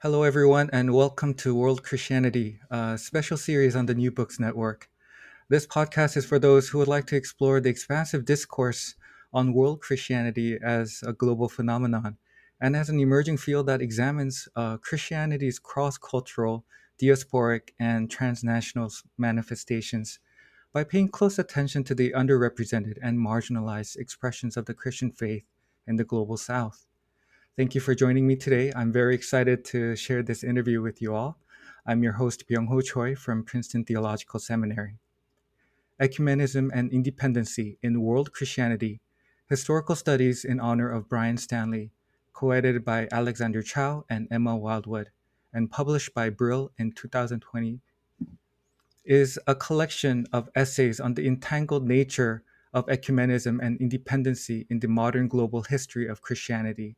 Hello, everyone, and welcome to World Christianity, a special series on the New Books Network. This podcast is for those who would like to explore the expansive discourse on world Christianity as a global phenomenon and as an emerging field that examines uh, Christianity's cross cultural, diasporic, and transnational manifestations by paying close attention to the underrepresented and marginalized expressions of the Christian faith in the global south. Thank you for joining me today. I'm very excited to share this interview with you all. I'm your host, Byung Ho Choi from Princeton Theological Seminary. Ecumenism and Independency in World Christianity Historical Studies in Honor of Brian Stanley, co edited by Alexander Chow and Emma Wild-Wood, and published by Brill in 2020, is a collection of essays on the entangled nature of ecumenism and independency in the modern global history of Christianity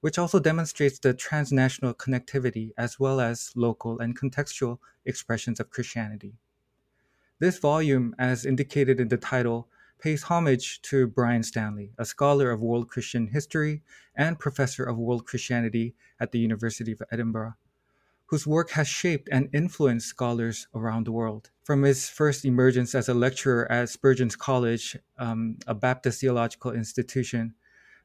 which also demonstrates the transnational connectivity as well as local and contextual expressions of Christianity. This volume, as indicated in the title, pays homage to Brian Stanley, a scholar of world Christian history and professor of world Christianity at the University of Edinburgh, whose work has shaped and influenced scholars around the world. From his first emergence as a lecturer at Spurgeon's College, um, a Baptist theological institution,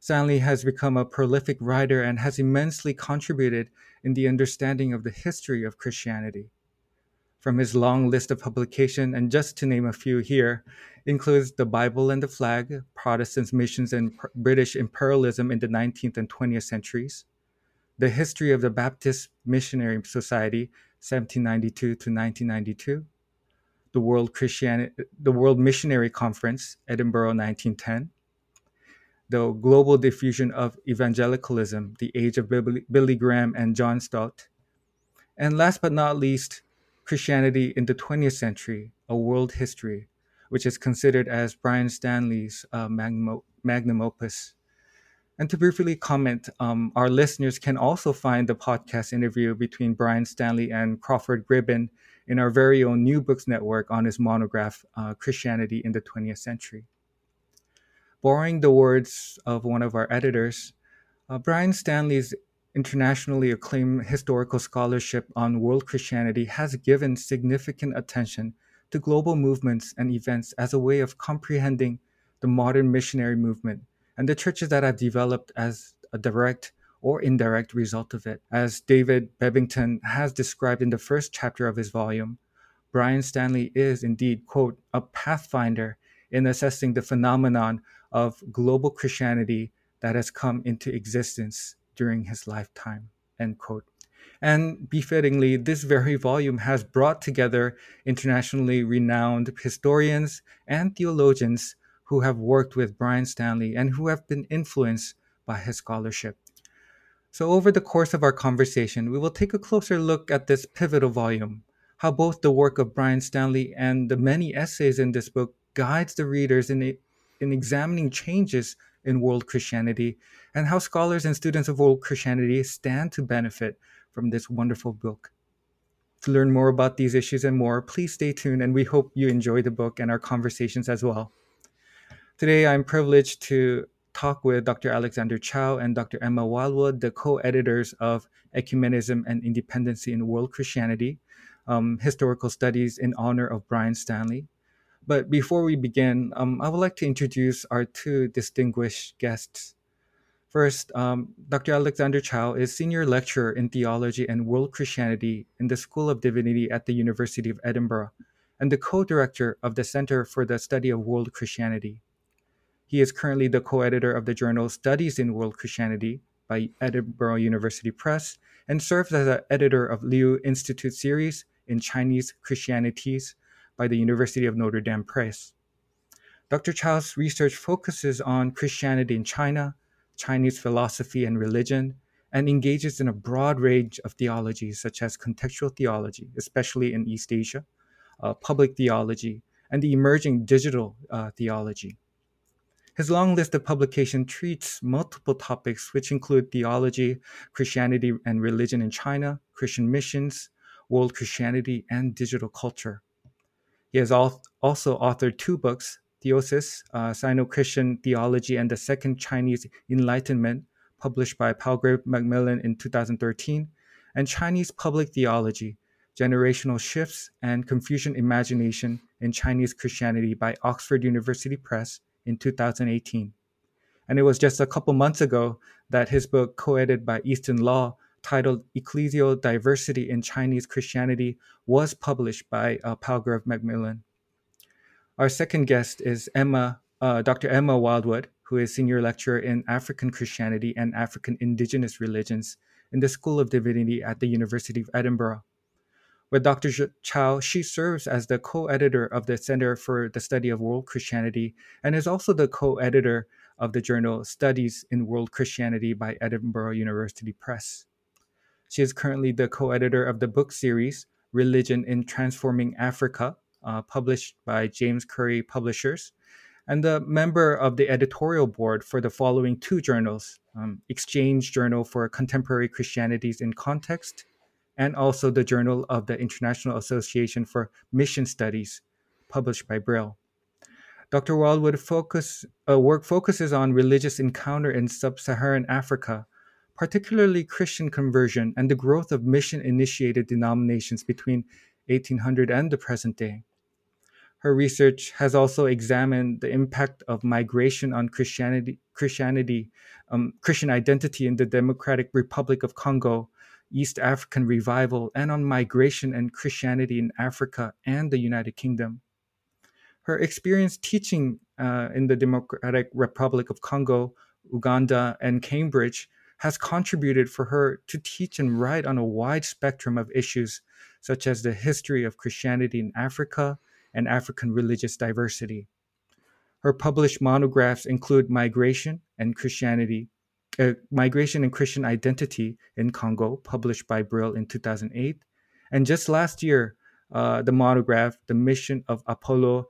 Stanley has become a prolific writer and has immensely contributed in the understanding of the history of Christianity. From his long list of publications, and just to name a few here, includes The Bible and the Flag, Protestants' Missions and British Imperialism in the 19th and 20th Centuries, The History of the Baptist Missionary Society, 1792 to 1992, the World, Christian- the World Missionary Conference, Edinburgh 1910, the global diffusion of evangelicalism, the age of Billy Graham and John Stott. And last but not least, Christianity in the 20th century, a world history, which is considered as Brian Stanley's uh, magnum, magnum, opus. And to briefly comment, um, our listeners can also find the podcast interview between Brian Stanley and Crawford Gribben in our very own New Books Network on his monograph, uh, Christianity in the 20th Century. Borrowing the words of one of our editors, uh, Brian Stanley's internationally acclaimed historical scholarship on world Christianity has given significant attention to global movements and events as a way of comprehending the modern missionary movement and the churches that have developed as a direct or indirect result of it. As David Bebbington has described in the first chapter of his volume, Brian Stanley is indeed, quote, a pathfinder in assessing the phenomenon of global Christianity that has come into existence during his lifetime. End quote. And befittingly, this very volume has brought together internationally renowned historians and theologians who have worked with Brian Stanley and who have been influenced by his scholarship. So, over the course of our conversation, we will take a closer look at this pivotal volume, how both the work of Brian Stanley and the many essays in this book guides the readers in in examining changes in world Christianity and how scholars and students of world Christianity stand to benefit from this wonderful book. To learn more about these issues and more, please stay tuned and we hope you enjoy the book and our conversations as well. Today, I'm privileged to talk with Dr. Alexander Chow and Dr. Emma Wild-Wood, the co editors of Ecumenism and Independency in World Christianity, um, Historical Studies in Honor of Brian Stanley. But before we begin, um, I would like to introduce our two distinguished guests. First, um, Dr. Alexander Chow is Senior Lecturer in Theology and World Christianity in the School of Divinity at the University of Edinburgh and the co director of the Center for the Study of World Christianity. He is currently the co editor of the journal Studies in World Christianity by Edinburgh University Press and serves as the editor of Liu Institute series in Chinese Christianities by the University of Notre Dame Press. Dr. Chow's research focuses on Christianity in China, Chinese philosophy and religion, and engages in a broad range of theologies such as contextual theology, especially in East Asia, uh, public theology, and the emerging digital uh, theology. His long list of publication treats multiple topics, which include theology, Christianity and religion in China, Christian missions, world Christianity, and digital culture. He has also authored two books Theosis, uh, Sino Christian Theology and the Second Chinese Enlightenment, published by Palgrave Macmillan in 2013, and Chinese Public Theology, Generational Shifts and Confucian Imagination in Chinese Christianity by Oxford University Press in 2018. And it was just a couple months ago that his book, co edited by Easten Law, titled Ecclesial Diversity in Chinese Christianity, was published by uh, Palgrave Macmillan. Our second guest is Emma, uh, Dr. Emma Wild-Wood, who is senior lecturer in African Christianity and African Indigenous Religions in the School of Divinity at the University of Edinburgh. With Dr. Chow, she serves as the co editor of the Center for the Study of World Christianity and is also the co editor of the journal Studies in World Christianity by Edinburgh University Press. She is currently the co editor of the book series Religion in Transforming Africa uh, published by James Currey Publishers, and the member of the editorial board for the following two journals um, Exchange Journal for Contemporary Christianities in Context, and also the Journal of the International Association for Mission Studies, published by Brill. Dr. Wild-Wood focus, uh, work focuses on religious encounter in sub Saharan Africa, particularly Christian conversion and the growth of mission initiated denominations between 1800 and the present day. Her research has also examined the impact of migration on Christianity, Christianity, um, Christian identity in the Democratic Republic of Congo, East African revival, and on migration and Christianity in Africa and the United Kingdom. Her experience teaching uh, in the Democratic Republic of Congo, Uganda, and Cambridge has contributed for her to teach and write on a wide spectrum of issues such as the history of Christianity in Africa, and African religious diversity. Her published monographs include Migration and Christianity, uh, Migration and Christian Identity in Congo, published by Brill in 2008, and just last year, uh, the monograph, The Mission of Apolo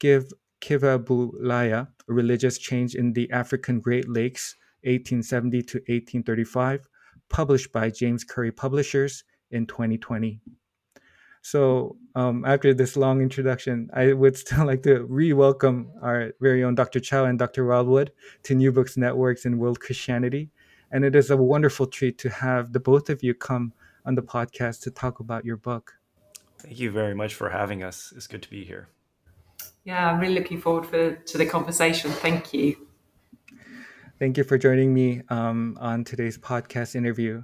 Give Kivebulaya, Religious Change in the African Great Lakes, 1870 to 1835, published by James Currey Publishers in 2020. So, um, after this long introduction, I would still like to re welcome our very own Dr. Chow and Dr. Wild-Wood to New Books Networks and World Christianity. And it is a wonderful treat to have the both of you come on the podcast to talk about your book. Thank you very much for having us. It's good to be here. Yeah, I'm really looking forward for, to the conversation. Thank you. Thank you for joining me um, on today's podcast interview.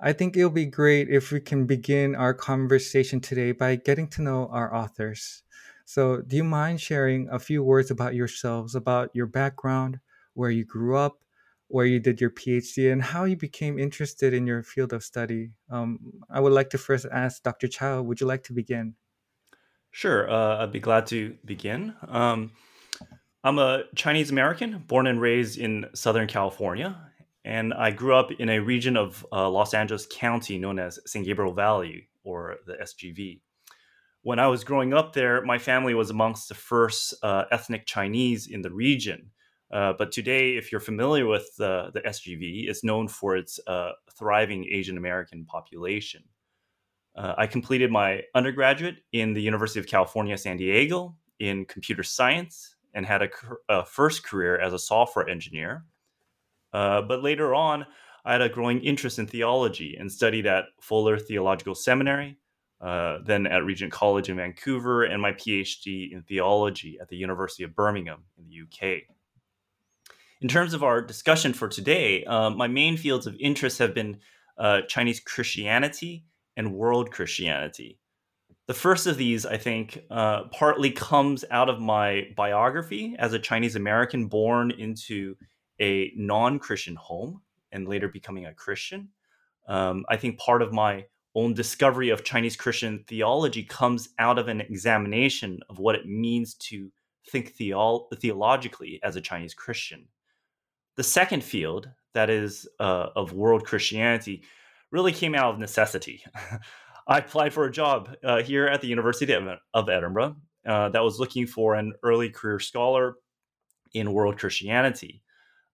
I think it'll be great if we can begin our conversation today by getting to know our authors. So, do you mind sharing a few words about yourselves, about your background, where you grew up, where you did your PhD, and how you became interested in your field of study? Um, I would like to first ask Dr. Chow, would you like to begin? Sure, uh, I'd be glad to begin. Um, I'm a Chinese American born and raised in Southern California and I grew up in a region of uh, Los Angeles County known as San Gabriel Valley, or the SGV. When I was growing up there, my family was amongst the first uh, ethnic Chinese in the region. Uh, but today, if you're familiar with the, the SGV, it's known for its uh, thriving Asian American population. Uh, I completed my undergraduate in the University of California, San Diego in computer science and had a, a first career as a software engineer uh, but later on, I had a growing interest in theology and studied at Fuller Theological Seminary, uh, then at Regent College in Vancouver, and my PhD in theology at the University of Birmingham in the UK. in terms of our discussion for today, uh, my main fields of interest have been uh, Chinese Christianity and world Christianity. The first of these, I think, uh, partly comes out of my biography as a Chinese American born into a non Christian home and later becoming a Christian. Um, I think part of my own discovery of Chinese Christian theology comes out of an examination of what it means to think theo- theologically as a Chinese Christian. The second field, that is uh, of world Christianity, really came out of necessity. I applied for a job uh, here at the University of, Edinburgh uh, that was looking for an early career scholar in world Christianity.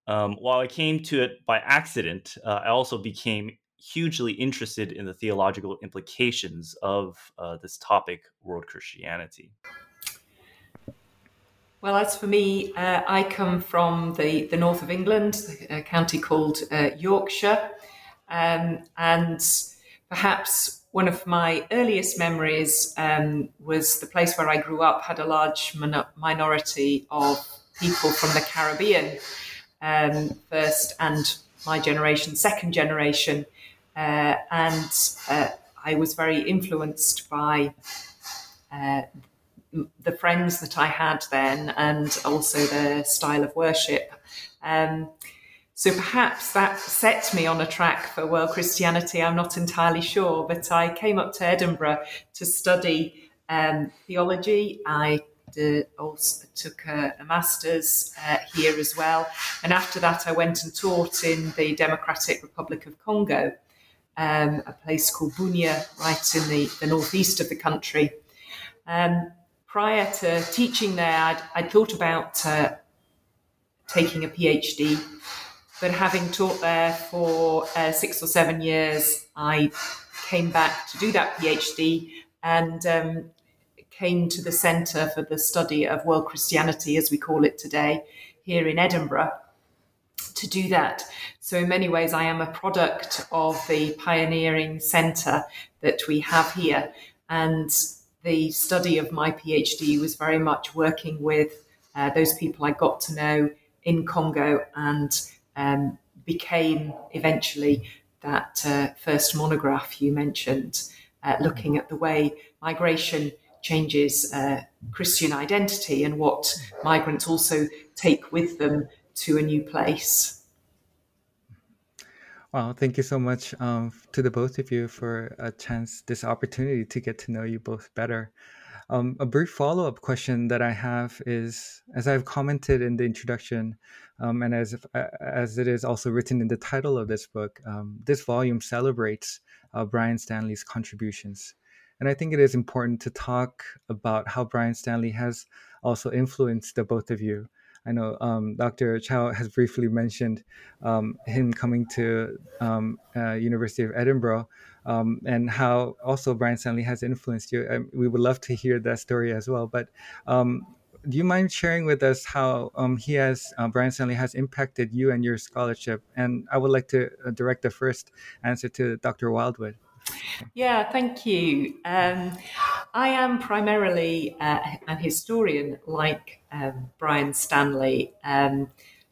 Um, while I came to it by accident, uh, I also became hugely interested in the theological implications of uh, this topic, world Christianity. Well, as for me, uh, I come from the, the north of England, a county called uh, Yorkshire. Um, and perhaps one of my earliest memories um, was the place where I grew up had a large min- minority of people from the Caribbean, um, first and my generation, second generation. Uh, and uh, I was very influenced by uh, the friends that I had then and also their style of worship. Um, so perhaps that set me on a track for world Christianity. I'm not entirely sure, but I came up to Edinburgh to study um, theology. I also took a, a master's uh, here as well, and after that, I went and taught in the Democratic Republic of Congo, um, a place called Bunia, right in the, the northeast of the country. Um, prior to teaching there, I'd, I'd thought about uh, taking a PhD, but having taught there for uh, six or seven years, I came back to do that PhD and um, came to the Centre for the Study of World Christianity, as we call it today, here in Edinburgh to do that. So, in many ways, I am a product of the pioneering centre that we have here. And the study of my PhD was very much working with uh, those people I got to know in Congo and um, became eventually that uh, first monograph you mentioned, uh, looking at the way migration changes uh, Christian identity and what migrants also take with them to a new place. Well, thank you so much um, to the both of you for a chance, this opportunity to get to know you both better. Um, a brief follow up question that I have is as I've commented in the introduction, um, and as, if, as it is also written in the title of this book, um, this volume celebrates uh, Brian Stanley's contributions. And I think it is important to talk about how Brian Stanley has also influenced the both of you. I know um, Dr. Chow has briefly mentioned um, him coming to um, uh, University of Edinburgh um, and how also Brian Stanley has influenced you. Um, we would love to hear that story as well. But um, do you mind sharing with us how he has, uh, Brian Stanley has impacted you and your scholarship? And I would like to uh, direct the first answer to Dr. Wild-Wood. Yeah, thank you. Um, I am primarily uh, an historian, like um, Brian Stanley, um,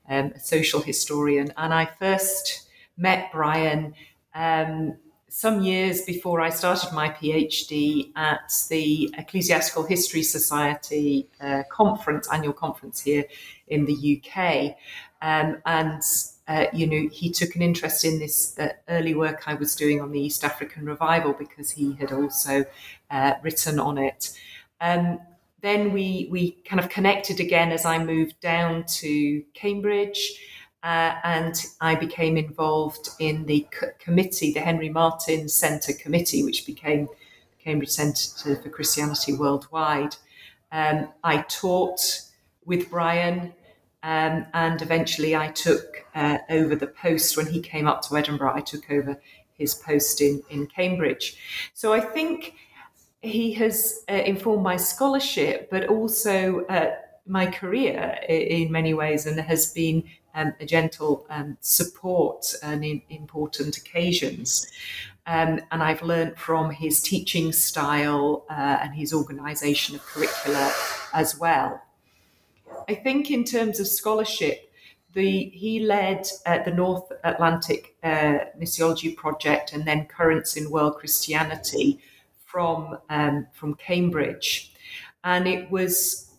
um a social historian, and I first met Brian um, some years before I started my PhD at the Ecclesiastical History Society uh, conference, annual conference here in the UK, um, and uh, you know, he took an interest in this uh, early work I was doing on the East African revival because he had also uh, written on it. Um, then we we kind of connected again as I moved down to Cambridge, uh, and I became involved in the c- committee, the Henry Martyn Centre Committee, which became Cambridge Centre for Christianity Worldwide. Um, I taught with Brian um, and eventually I took uh, over the post when he came up to Edinburgh. I took over his post in, in Cambridge. So I think he has uh, informed my scholarship, but also uh, my career in many ways, and has been um, a gentle um, support on important occasions. Um, and I've learned from his teaching style uh, and his organisation of curricula as well. I think in terms of scholarship, the he led uh, the North Atlantic uh, Missiology Project and then Currents in World Christianity from um, from Cambridge, and it was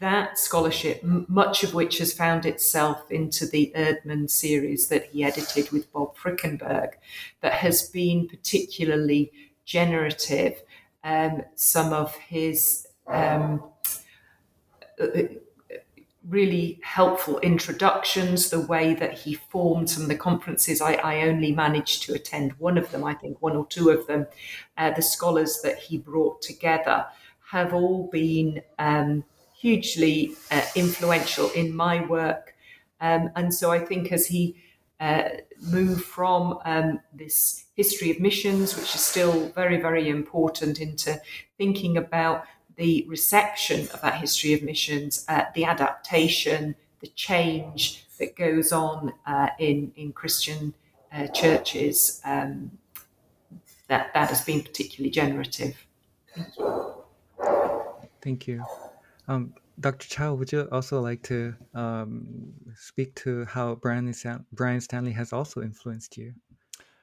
that scholarship, much of which has found itself into the Eerdman series that he edited with Bob Frykenberg, that has been particularly generative. Um, some of his um, uh, really helpful introductions, the way that he formed some of the conferences. I, I only managed to attend one of them, I think one or two of them. Uh, the scholars that he brought together have all been um, hugely uh, influential in my work. Um, and so I think as he uh, moved from um, this history of missions, which is still very, very important, into thinking about the reception of that history of missions, uh, the adaptation, the change that goes on uh, in in Christian uh, churches. Um, that that has been particularly generative. Thank you. Um, Dr. Chow, would you also like to um, speak to how Brian, Brian Stanley has also influenced you?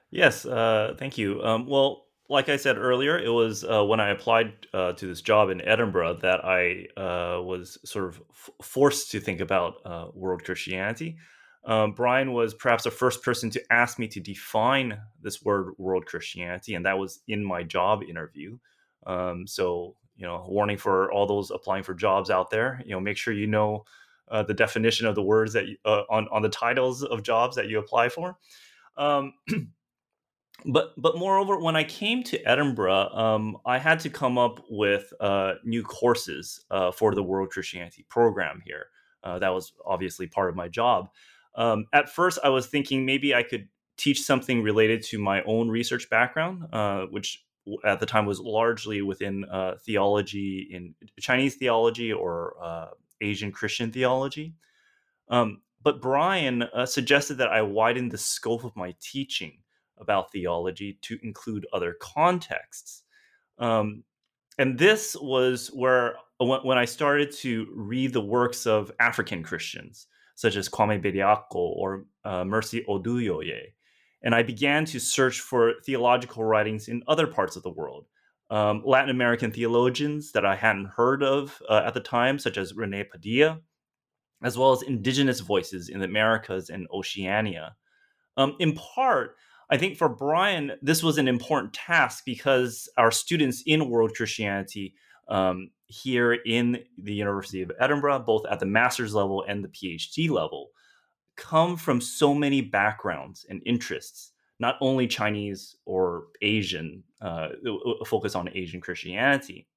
Yes, uh, thank you. Um, well, like I said earlier, it was uh, when I applied uh, to this job in Edinburgh that I uh, was sort of f- forced to think about uh, world Christianity. Um, Brian was perhaps the first person to ask me to define this word world Christianity, and that was in my job interview. Um, so, you know, warning for all those applying for jobs out there. You know, make sure you know uh, the definition of the words that you, uh, on on the titles of jobs that you apply for. Um, but but moreover, when I came to Edinburgh, um, I had to come up with uh, new courses uh, for the World Christianity program here. Uh, that was obviously part of my job. Um, at first, I was thinking maybe I could teach something related to my own research background, uh, which at the time was largely within uh, theology in Chinese theology or uh, Asian Christian theology. Um, but Brian suggested that I widen the scope of my teaching about theology to include other contexts. Um, and this was where, when I started to read the works of African Christians, such as Kwame Bediako or uh, Mercy Oduyoye, and I began to search for theological writings in other parts of the world. Um, Latin American theologians that I hadn't heard of uh, at the time, such as Rene Padilla, as well as indigenous voices in the Americas and Oceania. Um, in part, I think for Brian, this was an important task because our students in world Christianity um, here in the University of Edinburgh, both at the master's level and the PhD level, come from so many backgrounds and interests, not only Chinese or Asian, uh, focus on Asian Christianity.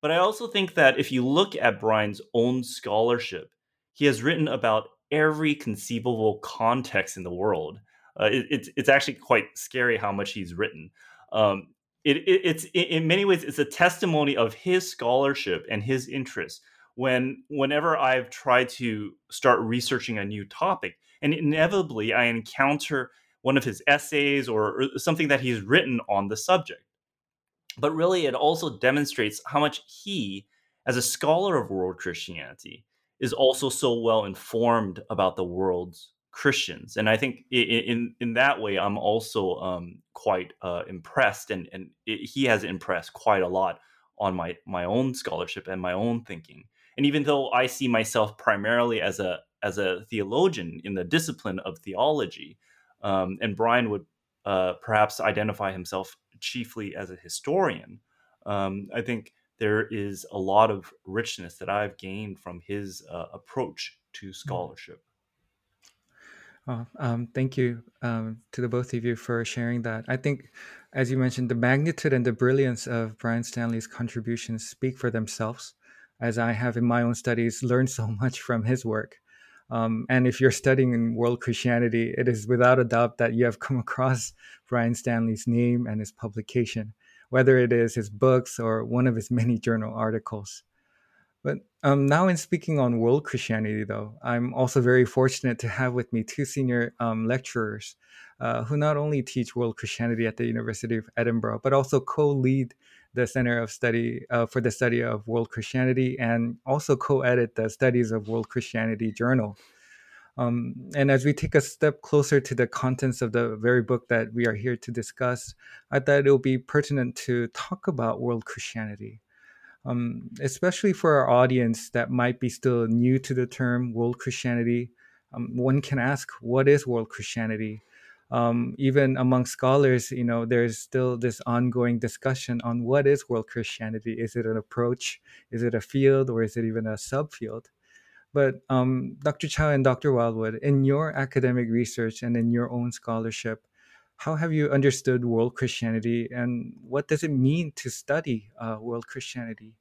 But I also think that if you look at Brian's own scholarship, he has written about every conceivable context in the world uh, it, it's it's actually quite scary how much he's written. Um, it, it, it's in many ways it's a testimony of his scholarship and his interest. When whenever I've tried to start researching a new topic, and inevitably I encounter one of his essays or, something that he's written on the subject. But really, it also demonstrates how much he, as a scholar of world Christianity, is also so well informed about the world's Christians, and I think in in that way, I'm also um, quite uh, impressed, and and it, he has impressed quite a lot on my my own scholarship and my own thinking. And even though I see myself primarily as a as a theologian in the discipline of theology, um, and Brian would uh, perhaps identify himself chiefly as a historian, um, I think there is a lot of richness that I've gained from his uh, approach to mm-hmm. scholarship. Oh, um, thank you um, to the both of you for sharing that. I think, as you mentioned, the magnitude and the brilliance of Brian Stanley's contributions speak for themselves, as I have in my own studies learned so much from his work. Um, and if you're studying in world Christianity, it is without a doubt that you have come across Brian Stanley's name and his publication, whether it is his books or one of his many journal articles. But um, now, in speaking on world Christianity, though, I'm also very fortunate to have with me two senior um, lecturers uh, who not only teach world Christianity at the University of Edinburgh, but also co lead the Center of Study uh, for the Study of World Christianity and also co edit the Studies of World Christianity journal. Um, and as we take a step closer to the contents of the very book that we are here to discuss, I thought it would be pertinent to talk about world Christianity, um, especially for our audience that might be still new to the term world Christianity. Um, one can ask, what is world Christianity? Um, even among scholars, you know, there's still this ongoing discussion on what is world Christianity. Is it an approach? Is it a field, or is it even a subfield? But um, Dr. Chow and Dr. Wild-Wood, in your academic research and in your own scholarship, how have you understood world Christianity and what does it mean to study uh, world Christianity?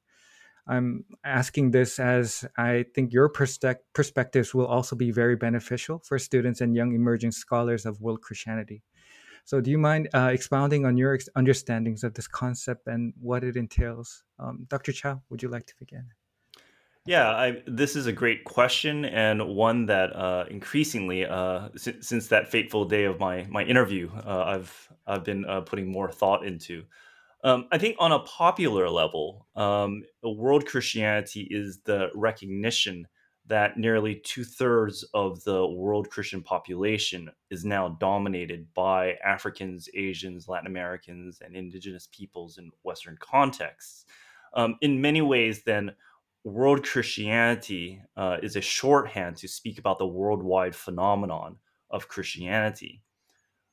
I'm asking this as I think your perspectives will also be very beneficial for students and young emerging scholars of world Christianity. So, do you mind uh, expounding on your understandings of this concept and what it entails? Um, Dr. Chow, would you like to begin? Yeah, I, this is a great question and one that uh, increasingly, uh, since, since that fateful day of my my interview, uh, I've I've been uh, putting more thought into. Um, I think on a popular level, um, world Christianity is the recognition that nearly two thirds of the world Christian population is now dominated by Africans, Asians, Latin Americans, and indigenous peoples in Western contexts. Um, in many ways, then world Christianity uh, is a shorthand to speak about the worldwide phenomenon of Christianity.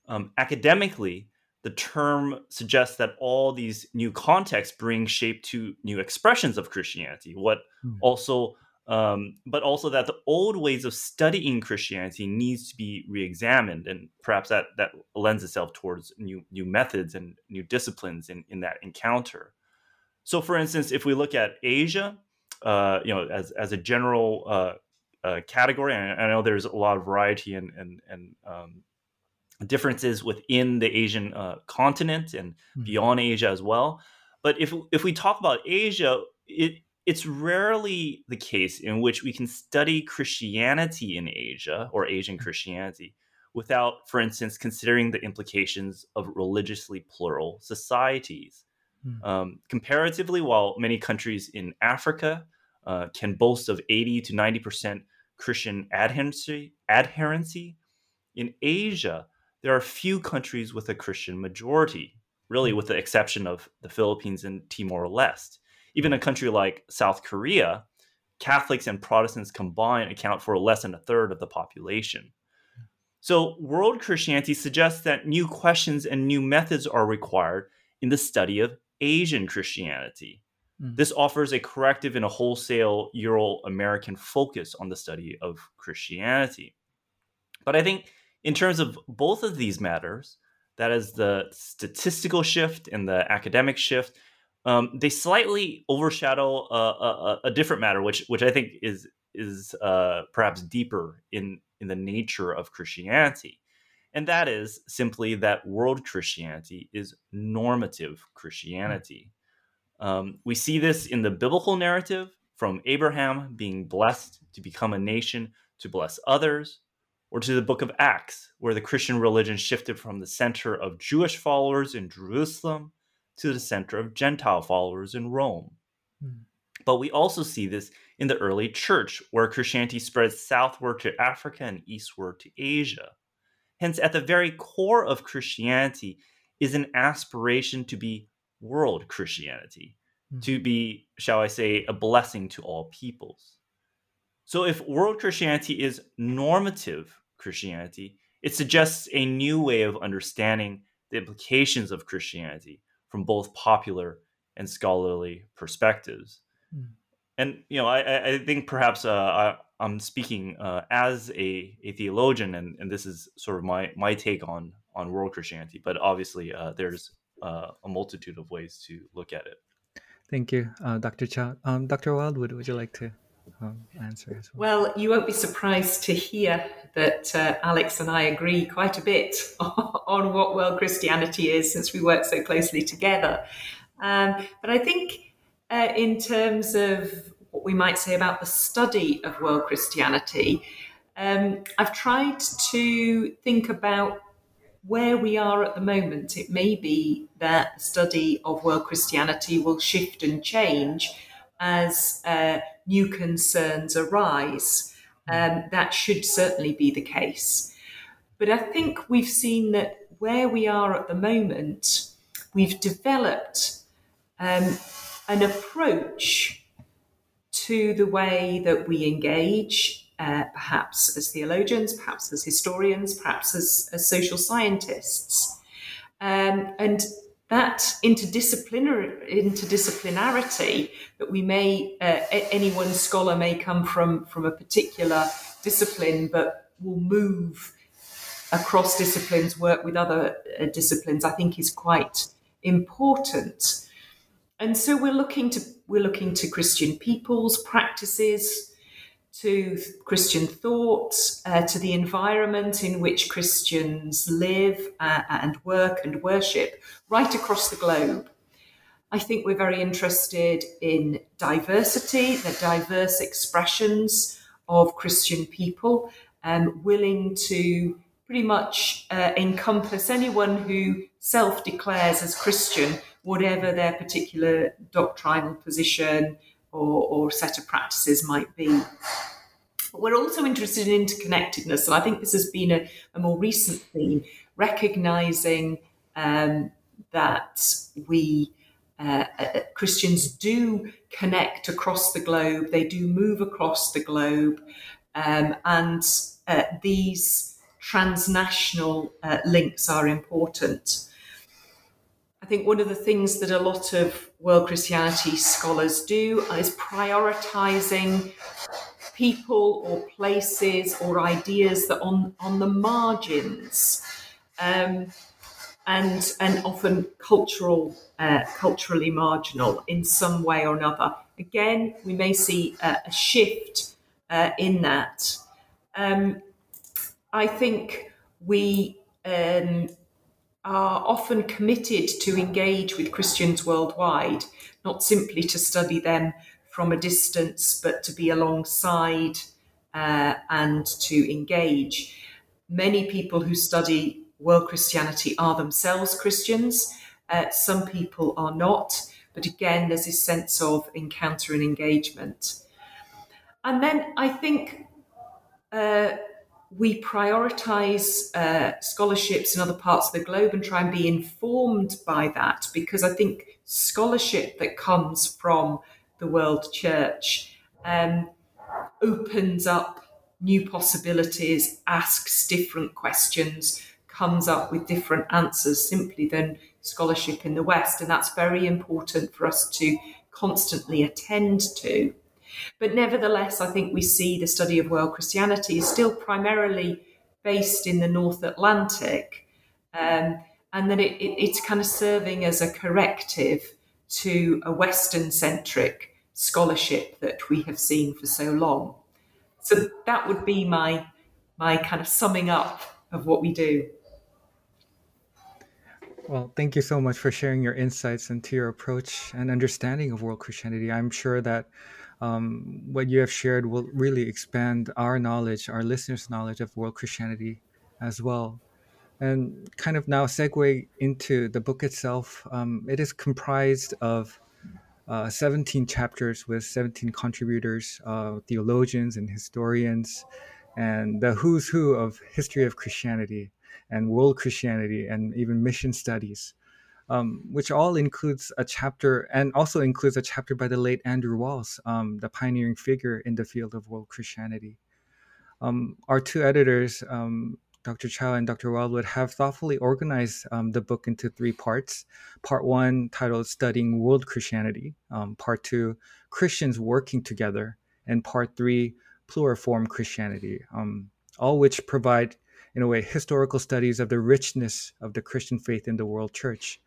Um, academically, the term suggests that all these new contexts bring shape to new expressions of Christianity. What mm. also, um, but also that the old ways of studying Christianity needs to be re-examined, and perhaps that that lends itself towards new new methods and new disciplines in in that encounter. So, for instance, if we look at Asia, uh, you know, as as a general uh, uh, category. I, I, know there's a lot of variety and and and um, differences within the Asian uh, continent and mm-hmm. beyond Asia as well. But if if we talk about Asia, it it's rarely the case in which we can study Christianity in Asia or Asian hmm. Christianity without, for instance, considering the implications of religiously plural societies. Mm. Um, comparatively, while many countries in Africa uh, can boast of 80 to 90% Christian adherency, adherency, in Asia, there are few countries with a Christian majority, really, with the exception of the Philippines and Timor Leste. Even a country like South Korea, Catholics and Protestants combined account for less than a third of the population. So, world Christianity suggests that new questions and new methods are required in the study of Asian Christianity. Mm. This offers a corrective and a wholesale Euro American focus on the study of Christianity. But I think, in terms of both of these matters, that is the statistical shift and the academic shift, um, they slightly overshadow a, a, a, different matter, which which I think is is uh, perhaps deeper in in the nature of Christianity, and that is simply that world Christianity is normative Christianity. Um, we see this in the biblical narrative from Abraham being blessed to become a nation to bless others, or to the book of Acts, where the Christian religion shifted from the center of Jewish followers in Jerusalem to the center of Gentile followers in Rome. Mm. But we also see this in the early church, where Christianity spread southward to Africa and eastward to Asia. Hence, at the very core of Christianity is an aspiration to be world Christianity, mm-hmm. to be, shall I say, a blessing to all peoples. So if world Christianity is normative Christianity, it suggests a new way of understanding the implications of Christianity from both popular and scholarly perspectives. Mm. And you know, I, I think perhaps uh, I, am speaking uh, as a, a theologian, and, and this is sort of my my take on on world Christianity. But obviously, uh, there's uh, a multitude of ways to look at it. Thank you, uh, Dr. Chow. Um, Dr. Wild-Wood, would you like to um, answer as well? Well, you won't be surprised to hear that uh, Alex and I agree quite a bit on what world Christianity is since we work so closely together. Um, but I think, uh, in terms of what we might say about the study of world Christianity, um, I've tried to think about where we are at the moment, it may be that the study of world Christianity will shift and change as uh, new concerns arise. Um, that should certainly be the case. But I think we've seen that where we are at the moment, we've developed um, an approach to the way that we engage, uh, perhaps as theologians, perhaps as historians, perhaps as, as social scientists. Um, and that interdisciplinar- interdisciplinarity that we may, uh, any one scholar may come from, from a particular discipline, but will move across disciplines, work with other uh, disciplines, I think is quite important. And so we're looking to we're looking to Christian peoples, practices, to Christian thought, uh, to the environment in which Christians live uh, and work and worship right across the globe. I think we're very interested in diversity, the diverse expressions of Christian people, um, willing to pretty much uh, encompass anyone who self declares as Christian, whatever their particular doctrinal position or, or set of practices might be. But we're also interested in interconnectedness, and I think this has been a, a more recent theme, recognizing um, that we. Uh, uh, Christians do connect across the globe, they do move across the globe, um, and uh, these transnational uh, links are important. I think one of the things that a lot of world Christianity scholars do is prioritizing people or places or ideas that on on the margins um, and and often cultural uh, culturally marginal in some way or another. Again we may see a, a shift uh, in that. Um, I think we um, are often committed to engage with Christians worldwide, not simply to study them from a distance, but to be alongside uh, and to engage. Many people who study world Christianity are themselves Christians. Uh, some people are not, but again, there's this sense of encounter and engagement. And then I think uh, we prioritize uh, scholarships in other parts of the globe and try and be informed by that because I think scholarship that comes from the world church um, opens up new possibilities, asks different questions, comes up with different answers simply than scholarship in the West. And that's very important for us to constantly attend to. But nevertheless, I think we see the study of world Christianity is still primarily based in the North Atlantic, um, and that it, it, it's kind of serving as a corrective to a Western centric scholarship that we have seen for so long. So that would be my my kind of summing up of what we do. Well, thank you so much for sharing your insights into your approach and understanding of world Christianity. I'm sure that um, what you have shared will really expand our knowledge, our listeners' knowledge of world Christianity as well. And kind of now segue into the book itself. Um, it is comprised of uh, 17 chapters with 17 contributors, uh, theologians and historians, and the who's who of history of Christianity and world Christianity and even mission studies um, which all includes a chapter and also includes a chapter by the late Andrew Walls, um, the pioneering figure in the field of world Christianity. Um, our two editors, um, Dr. Chow and Dr. Wild-Wood, have thoughtfully organized um, the book into three parts. Part one, titled Studying World Christianity, um, part two, Christians Working Together, and part three, Pluriform Christianity, all which provide in a way, historical studies of the richness of the Christian faith in the world church.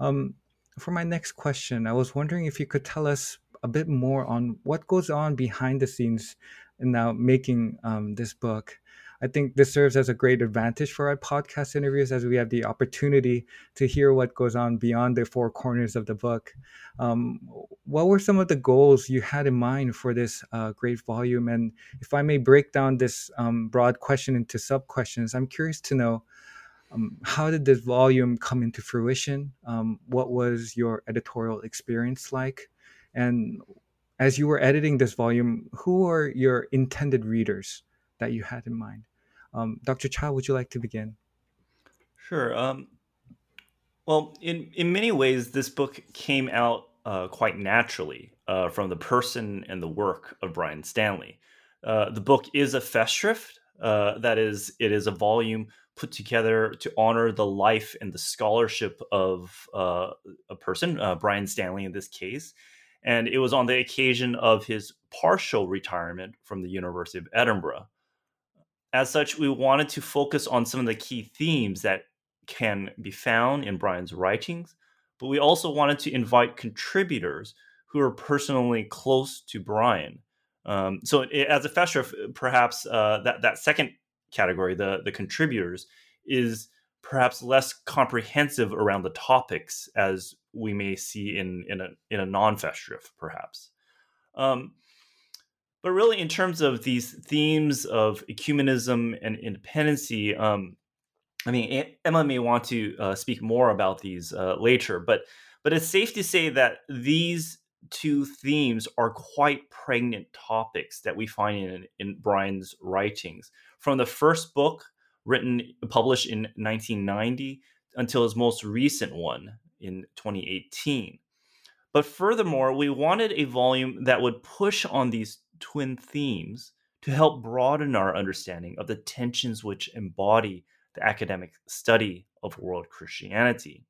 Um, for my next question, I was wondering if you could tell us a bit more on what goes on behind the scenes in now making um, this book. I think this serves as a great advantage for our podcast interviews as we have the opportunity to hear what goes on beyond the four corners of the book. Um, what were some of the goals you had in mind for this uh, great volume? And if I may break down this um, broad question into sub questions, I'm curious to know um, how did this volume come into fruition? Um, what was your editorial experience like? And as you were editing this volume, who are your intended readers that you had in mind? Um, Dr. Cha, would you like to begin? Sure. Um, well, in in many ways, this book came out uh, quite naturally uh, from the person and the work of Brian Stanley. Uh, the book is a festschrift. Uh, that is, it is a volume put together to honor the life and the scholarship of uh, a person, uh, Brian Stanley in this case. And it was on the occasion of his partial retirement from the University of Edinburgh. As such, we wanted to focus on some of the key themes that can be found in Brian's writings, but we also wanted to invite contributors who are personally close to Brian. Um, so, as a festschrift, perhaps uh, that that second category, the the contributors, is perhaps less comprehensive around the topics as we may see in in a in a non festschrift, perhaps. Um, but really, in terms of these themes of ecumenism and independency, um, I mean, Emma may want to uh, speak more about these uh, later, but but it's safe to say that these two themes are quite pregnant topics that we find in, in Brian's writings. From the first book, written published in 1990, until his most recent one in 2018. But furthermore, we wanted a volume that would push on these twin themes to help broaden our understanding of the tensions which embody the academic study of world Christianity.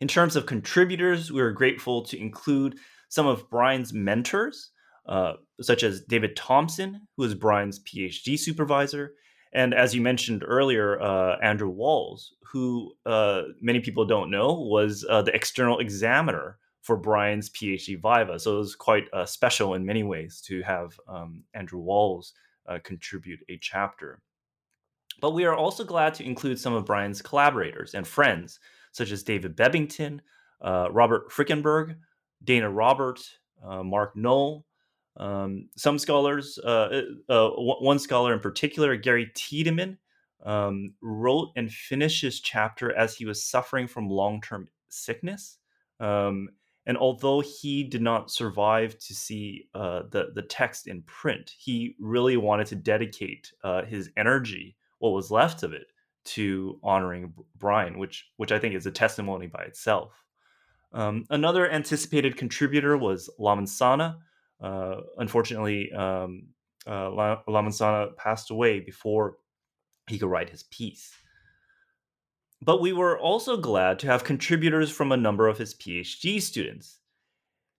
In terms of contributors, we are grateful to include some of Brian's mentors, uh, such as David Thompson, who is Brian's PhD supervisor, and as you mentioned earlier, uh, Andrew Walls, who uh, many people don't know, was uh, the external examiner for Brian's PhD Viva. So it was quite uh, special in many ways to have um, Andrew Walls contribute a chapter. But we are also glad to include some of Brian's collaborators and friends, such as David Bebbington, Robert Frykenberg, Dana Robert, Mark Noll. Um, some scholars, uh, uh, uh one scholar in particular, Gary Tiedemann, um, wrote and finished his chapter as he was suffering from long term sickness. Um, and although he did not survive to see uh, the, the text in print, he really wanted to dedicate uh, his energy what was left of it to honoring Brian, which which I think is a testimony by itself. Um, another anticipated contributor was Lamin Sanneh. Uh, unfortunately, um, uh, passed away before he could write his piece. But we were also glad to have contributors from a number of his PhD students.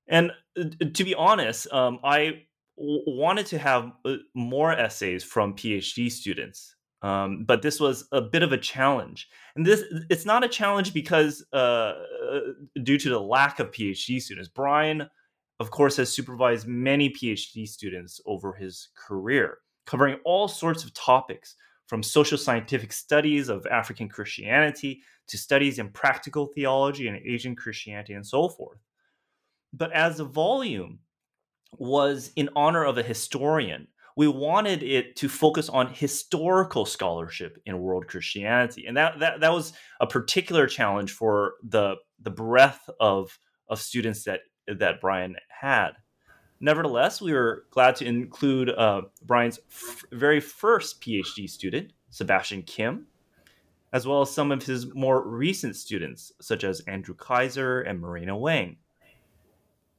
And uh, to be honest, um, I w- wanted to have uh, more essays from PhD students. Um, but this was a bit of a challenge, and this it's not a challenge because uh, uh due to the lack of PhD students. Brian, of course, has supervised many PhD students over his career, covering all sorts of topics from social scientific studies of African Christianity to studies in practical theology and Asian Christianity and so forth. But as a volume was in honor of a historian we wanted it to focus on historical scholarship in world Christianity, and that that that was a particular challenge for the the breadth of of students that that Brian had. Nevertheless, we were glad to include uh, Brian's f- very first PhD student, Sebastian Kim, as well as some of his more recent students, such as Andrew Kaiser and Marina Wang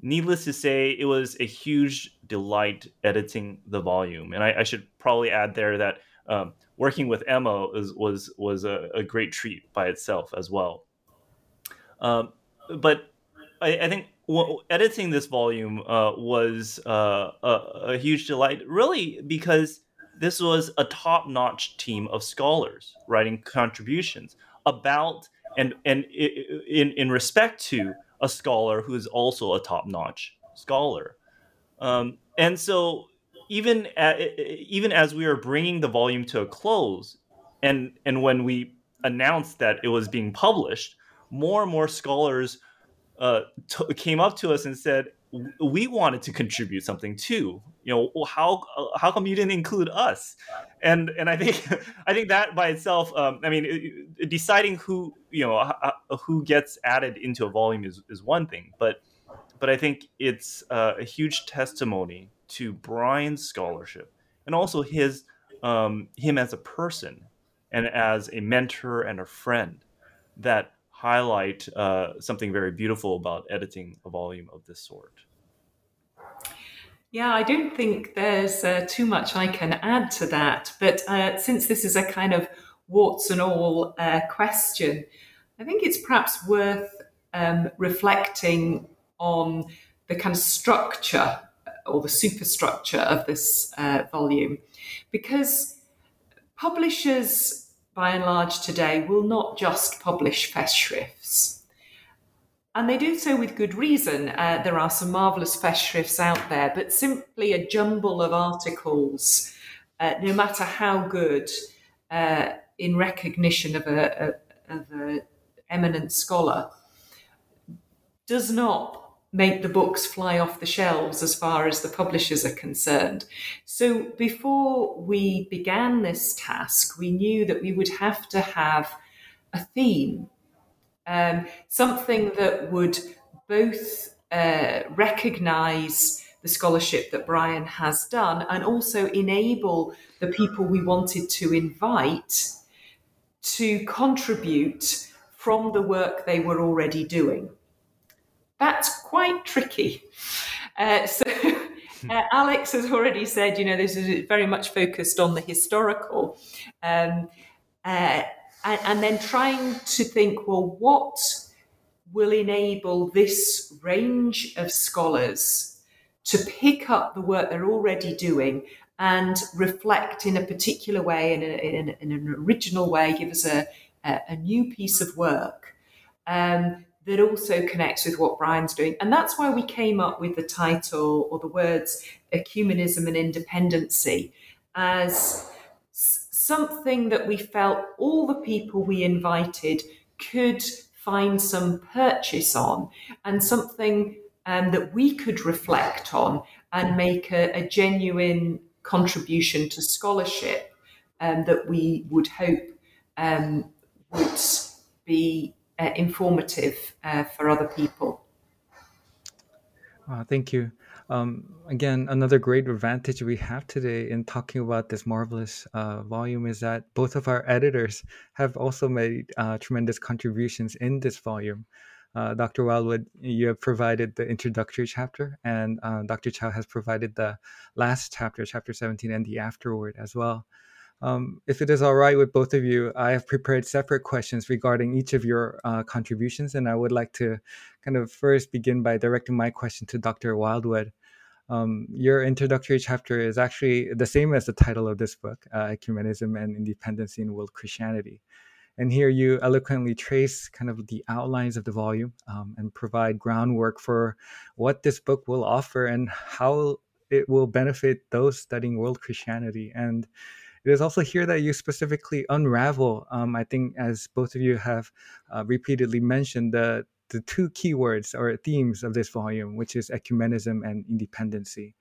needless to say, it was a huge delight editing the volume. And I, I should probably add there that um, working with Emma was was, was a, a, great treat by itself as well. Um, but I, I think w- editing this volume uh, was uh, a, a, huge delight, really, because this was a top-notch team of scholars writing contributions about and and in in respect to a scholar who is also a top notch scholar. Um, and so even at, even as we were bringing the volume to a close, and and when we announced that it was being published, more and more scholars uh, t- came up to us and said, "We wanted to contribute something too. You know, how how come you didn't include us?" And and I think I think that by itself, um, I mean, deciding who you know who gets added into a volume is is one thing, but but I think it's uh, a huge testimony to Brian's scholarship and also his um, him as a person and as a mentor and a friend that highlight uh, something very beautiful about editing a volume of this sort. Yeah, I don't think there's uh, too much I can add to that. But uh, since this is a kind of warts and all uh, question, I think it's perhaps worth um, reflecting on the kind of structure or the superstructure of this uh, volume, because publishers, by and large, today will not just publish Festschrifts and they do so with good reason. Uh, there are some marvelous Festschrifts out there, but simply a jumble of articles, uh, no matter how good, uh, in recognition of a, a, of a eminent scholar, does not make the books fly off the shelves as far as the publishers are concerned. So before we began this task, we knew that we would have to have a theme um, something that would both uh, recognize the scholarship that Brian has done and also enable the people we wanted to invite to contribute from the work they were already doing. That's quite tricky. Uh, so, uh, Alex has already said, you know, this is very much focused on the historical. Um, uh, and, and then trying to think, well, what will enable this range of scholars to pick up the work they're already doing and reflect in a particular way, in, a, in, in an original way, give us a, a, a new piece of work um, that also connects with what Brian's doing. And that's why we came up with the title or the words ecumenism and independency as something that we felt all the people we invited could find some purchase on and something um, that we could reflect on and make a, a genuine contribution to scholarship um, that we would hope um, would be uh, informative uh, for other people. Uh, thank you. Um, again, another great advantage we have today in talking about this marvelous uh, volume is that both of our editors have also made uh, tremendous contributions in this volume. Uh, Dr. Wild-Wood, you have provided the introductory chapter, and uh, Dr. Chow has provided the last chapter, chapter 17, and the afterword as well. Um, if it is all right with both of you, I have prepared separate questions regarding each of your uh, contributions, and I would like to kind of first begin by directing my question to Dr. Wild-Wood. Um, your introductory chapter is actually the same as the title of this book, uh, Ecumenism and Independency in World Christianity. And here you eloquently trace kind of the outlines of the volume um, and provide groundwork for what this book will offer and how it will benefit those studying world Christianity. And it is also here that you specifically unravel, um, I think, as both of you have uh, repeatedly mentioned, the the two keywords or themes of this volume, which is ecumenism and independency,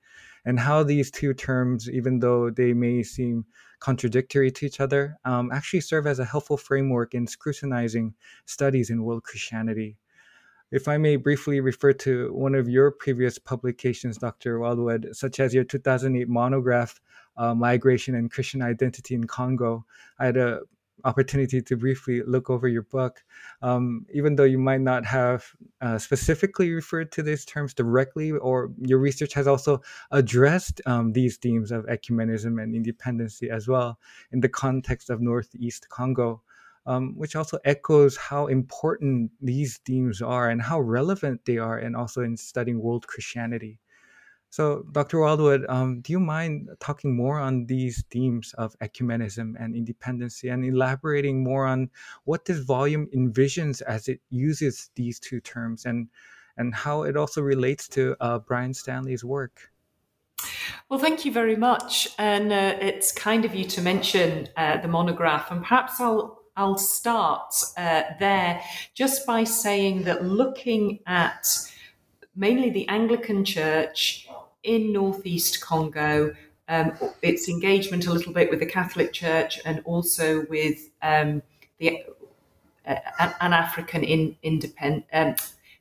and how these two terms, even though they may seem contradictory to each other, um, actually serve as a helpful framework in scrutinizing studies in world Christianity. If I may briefly refer to one of your previous publications, Dr. Wild-Wood, such as your 2008 monograph, uh, Migration and Christian Identity in Congo, I had a opportunity to briefly look over your book, um, even though you might not have uh, specifically referred to these terms directly, or your research has also addressed um, these themes of ecumenism and independency as well in the context of Northeast Congo. Um, which also echoes how important these themes are and how relevant they are, and also in studying world Christianity. So, Dr. Wild-Wood, um, do you mind talking more on these themes of ecumenism and independency and elaborating more on what this volume envisions as it uses these two terms and, and how it also relates to uh, Brian Stanley's work? Well, thank you very much. And uh, it's kind of you to mention uh, the monograph, and perhaps I'll I'll start uh, there just by saying that looking at mainly the Anglican Church in northeast Congo, um, its engagement a little bit with the Catholic Church and also with um, the uh, an African in, independent um,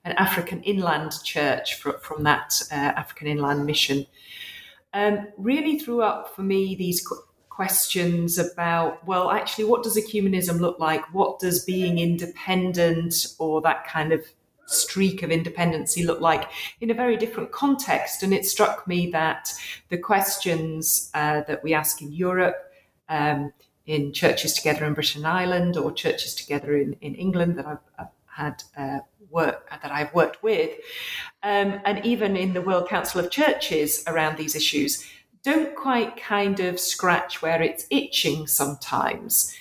an African inland church from, from that uh, African inland mission, um, really threw up for me these questions about, well, actually, what does ecumenism look like? What does being independent or that kind of streak of independency look like in a very different context? And it struck me that the questions uh, that we ask in Europe, um, in churches together in Britain and Ireland or churches together in, in England that I've, I've had uh, work that I've worked with, um, and even in the World Council of Churches around these issues, don't quite kind of scratch where it's itching sometimes.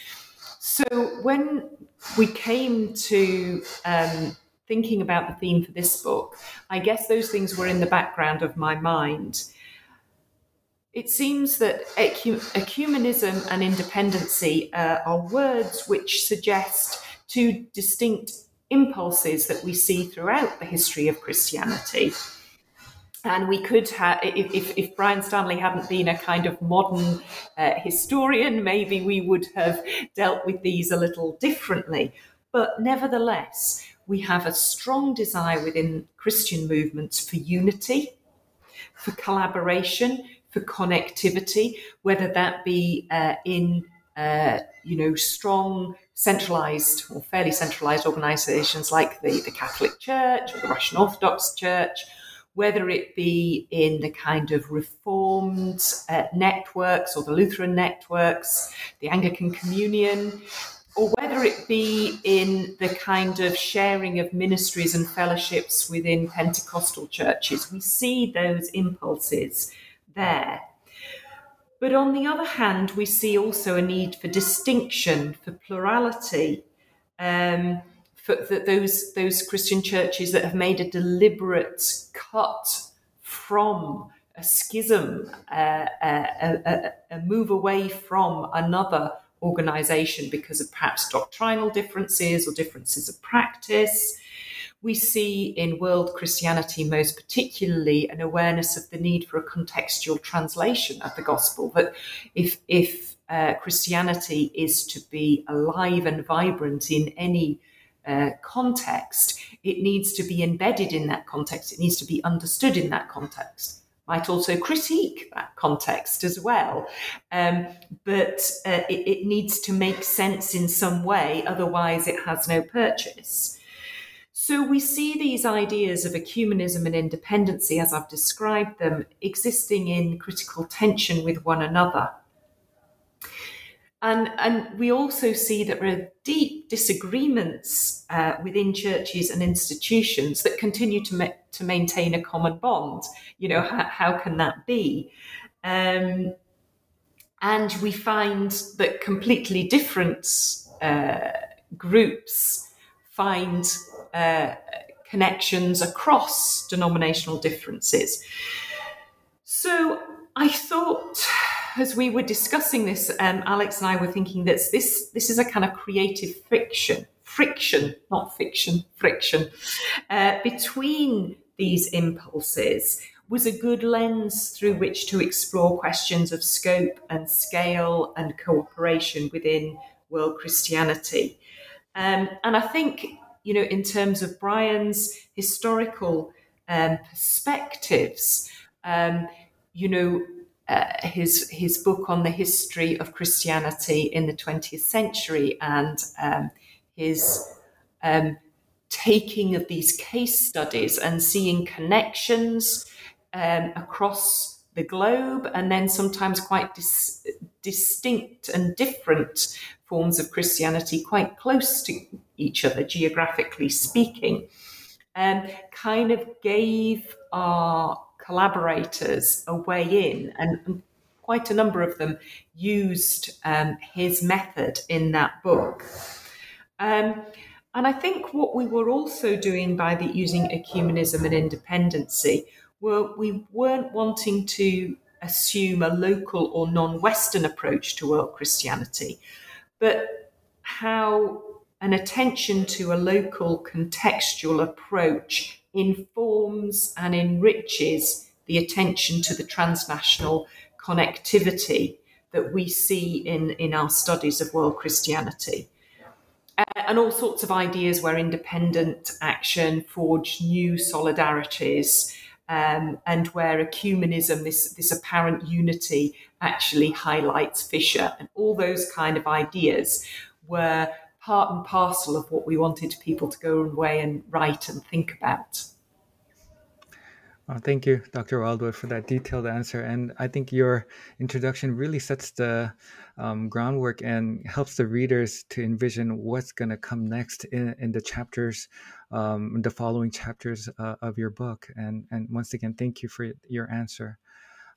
So when we came to um, thinking about the theme for this book, I guess those things were in the background of my mind it seems that ecumenism and independency uh, are words which suggest two distinct impulses that we see throughout the history of Christianity. And we could have, if, if Brian Stanley hadn't been a kind of modern uh, historian, maybe we would have dealt with these a little differently. But nevertheless, we have a strong desire within Christian movements for unity, for collaboration, for connectivity, whether that be uh, in uh, you know strong centralized or fairly centralized organizations like the, the Catholic Church or the Russian Orthodox Church, whether it be in the kind of reformed uh, networks or the Lutheran networks, the Anglican Communion, or whether it be in the kind of sharing of ministries and fellowships within Pentecostal churches. We see those impulses there. But on the other hand, we see also a need for distinction, for plurality, um, for those, those Christian churches that have made a deliberate cut from a schism, uh, a, a, a move away from another organization because of perhaps doctrinal differences or differences of practice we see in world Christianity, most particularly, an awareness of the need for a contextual translation of the gospel. That if, if uh, Christianity is to be alive and vibrant in any uh, context, it needs to be embedded in that context, it needs to be understood in that context. Might also critique that context as well. Um, but uh, it, it needs to make sense in some way, otherwise, it has no purchase. So we see these ideas of ecumenism and independency, as I've described them, existing in critical tension with one another. And, and we also see that there are deep disagreements uh, within churches and institutions that continue to, ma- to maintain a common bond. You know, how, how can that be? Um, and we find that completely different uh, groups find uh, connections across denominational differences. So I thought, as we were discussing this, um, Alex and I were thinking that this this is a kind of creative friction, friction, not fiction, friction, uh, between these impulses was a good lens through which to explore questions of scope and scale and cooperation within world Christianity. Um, and I think, you know, in terms of Brian's historical um, perspectives, um, you know, uh, his his book on the history of Christianity in the 20th century and um, his um, taking of these case studies and seeing connections um, across the globe and then sometimes quite dis- distinct and different forms of Christianity quite close to each other, geographically speaking, um, kind of gave our collaborators a way in, and, quite a number of them used um, his method in that book. Um, and I think what we were also doing by the, using ecumenism and independency were we weren't wanting to assume a local or non-Western approach to world Christianity but how an attention to a local contextual approach informs and enriches the attention to the transnational connectivity that we see in, in our studies of world Christianity. and all sorts of ideas where independent action forged new solidarities um, and where ecumenism, this, this apparent unity, actually highlights fissure. And all those kind of ideas were part and parcel of what we wanted people to go away and write and think about. Oh, thank you, Dr. Wild-Wood, for that detailed answer. And I think your introduction really sets the um, groundwork and helps the readers to envision what's going to come next in, in the chapters, um, the following chapters uh, of your book. And, and once again, thank you for your answer.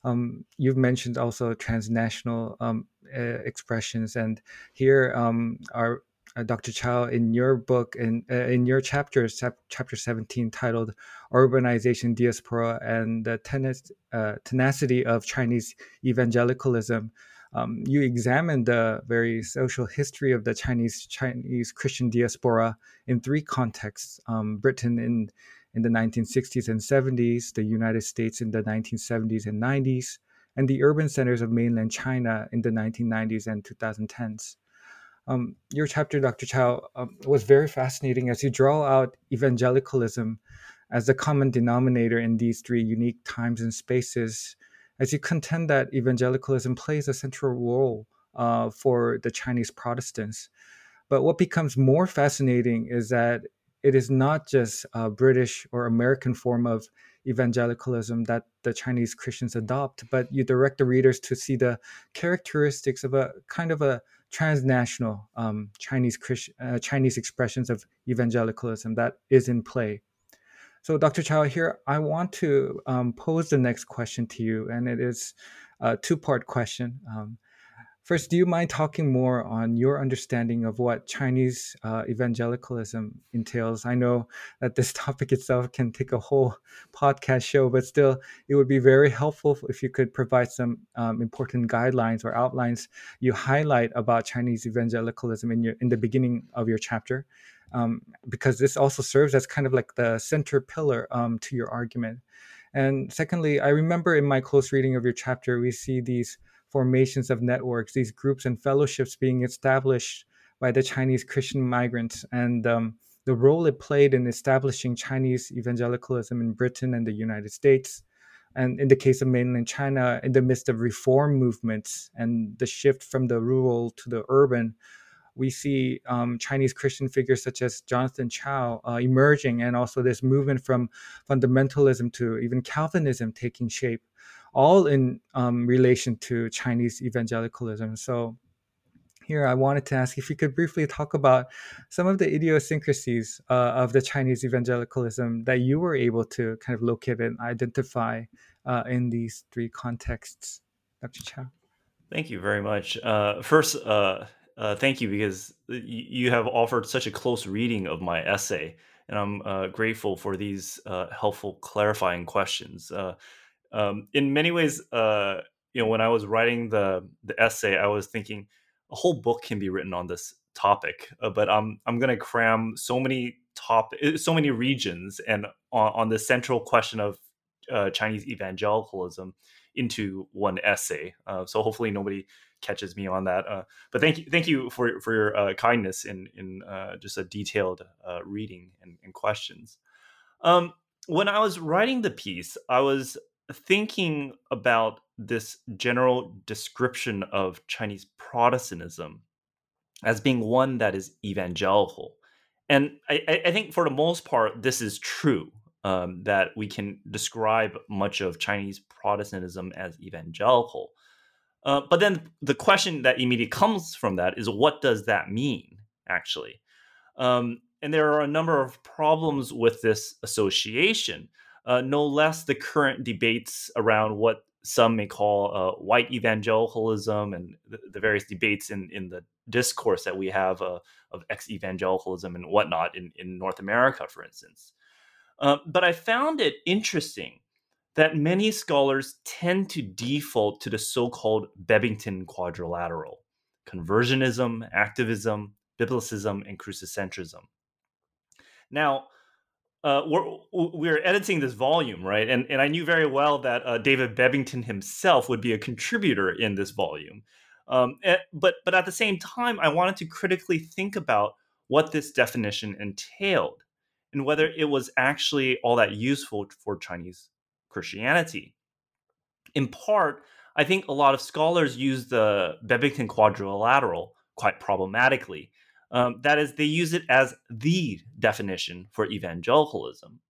Um, you've mentioned also transnational um, uh, expressions, and here um, our uh, Dr. Chow, in your book, in uh, in your chapter, chapter seventeen, titled "Urbanization, Diaspora, and the uh, Tenacity of Chinese Evangelicalism," um, you examine the very social history of the Chinese Chinese Christian diaspora in three contexts: um, Britain in in the 1960s and 70s, the United States in the 1970s and 90s, and the urban centers of mainland China in the 1990s and 2010s. Um, your chapter, Dr. Chow, um, was very fascinating as you draw out evangelicalism as the common denominator in these three unique times and spaces, as you contend that evangelicalism plays a central role uh, for the Chinese Protestants. But what becomes more fascinating is that it is not just a British or American form of evangelicalism that the Chinese Christians adopt, but you direct the readers to see the characteristics of a kind of a transnational um, Chinese Christ, uh, Chinese expressions of evangelicalism that is in play. So, Dr. Chow, here I want to um, pose the next question to you, and it is a two-part question. Um, first, do you mind talking more on your understanding of what Chinese uh, evangelicalism entails? I know that this topic itself can take a whole podcast show, but still, it would be very helpful if you could provide some um, important guidelines or outlines you highlight about Chinese evangelicalism in your in the beginning of your chapter um, because this also serves as kind of like the center pillar um, to your argument. And secondly, I remember in my close reading of your chapter, we see these formations of networks, these groups and fellowships being established by the Chinese Christian migrants, and um, the role it played in establishing Chinese evangelicalism in Britain and the United States. And in the case of mainland China, in the midst of reform movements and the shift from the rural to the urban, we see um, Chinese Christian figures such as Jonathan Chao uh, emerging, and also this movement from fundamentalism to even Calvinism taking shape, all in um, relation to Chinese evangelicalism. So, here I wanted to ask if you could briefly talk about some of the idiosyncrasies uh, of the Chinese evangelicalism that you were able to kind of locate and identify uh, in these three contexts. Dr. Chow. Thank you very much. Uh, first, uh, uh, thank you because you have offered such a close reading of my essay, and I'm uh, grateful for these helpful clarifying questions. Uh, um, in many ways, uh, you know, when I was writing the the essay, I was thinking a whole book can be written on this topic, uh, but I'm I'm going to cram so many top so many regions and on, on the central question of Chinese evangelicalism into one essay. so hopefully nobody catches me on that. Uh, but thank you, thank you for for your uh, kindness in in uh, just a detailed uh, reading and, and questions. Um, when I was writing the piece, I was thinking about this general description of Chinese Protestantism as being one that is evangelical, and I, I think for the most part this is true. Um, that we can describe much of Chinese Protestantism as evangelical. Uh, but then the question that immediately comes from that is what does that mean, actually? Um, and there are a number of problems with this association, uh, no less the current debates around what some may call uh, white evangelicalism and the, the, various debates in, in the discourse that we have uh, of ex evangelicalism and whatnot in, in North America, for instance. Uh, but I found it interesting that many scholars tend to default to the so called Bebbington quadrilateral conversionism, activism, biblicism, and crucicentrism. Now, uh, we're, we're editing this volume, right? And, and I knew very well that uh, David Bebbington himself would be a contributor in this volume. Um, eh, but, but at the same time, I wanted to critically think about what this definition entailed and whether it was actually all that useful for Chinese Christianity. In part, I think a lot of scholars use the Bebbington quadrilateral quite problematically. Um, that is, they use it as the definition for evangelicalism.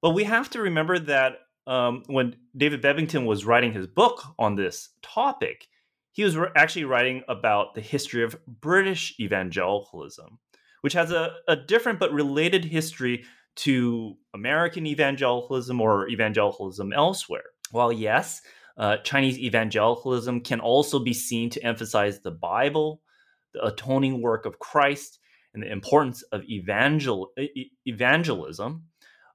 But we have to remember that um, when David Bebbington was writing his book on this topic, he was re- actually writing about the history of British evangelicalism, which has a, a different but related history to American evangelicalism or evangelicalism elsewhere. While, yes, uh, Chinese evangelicalism can also be seen to emphasize the Bible, the atoning work of Christ, and the importance of evangel- evangelism.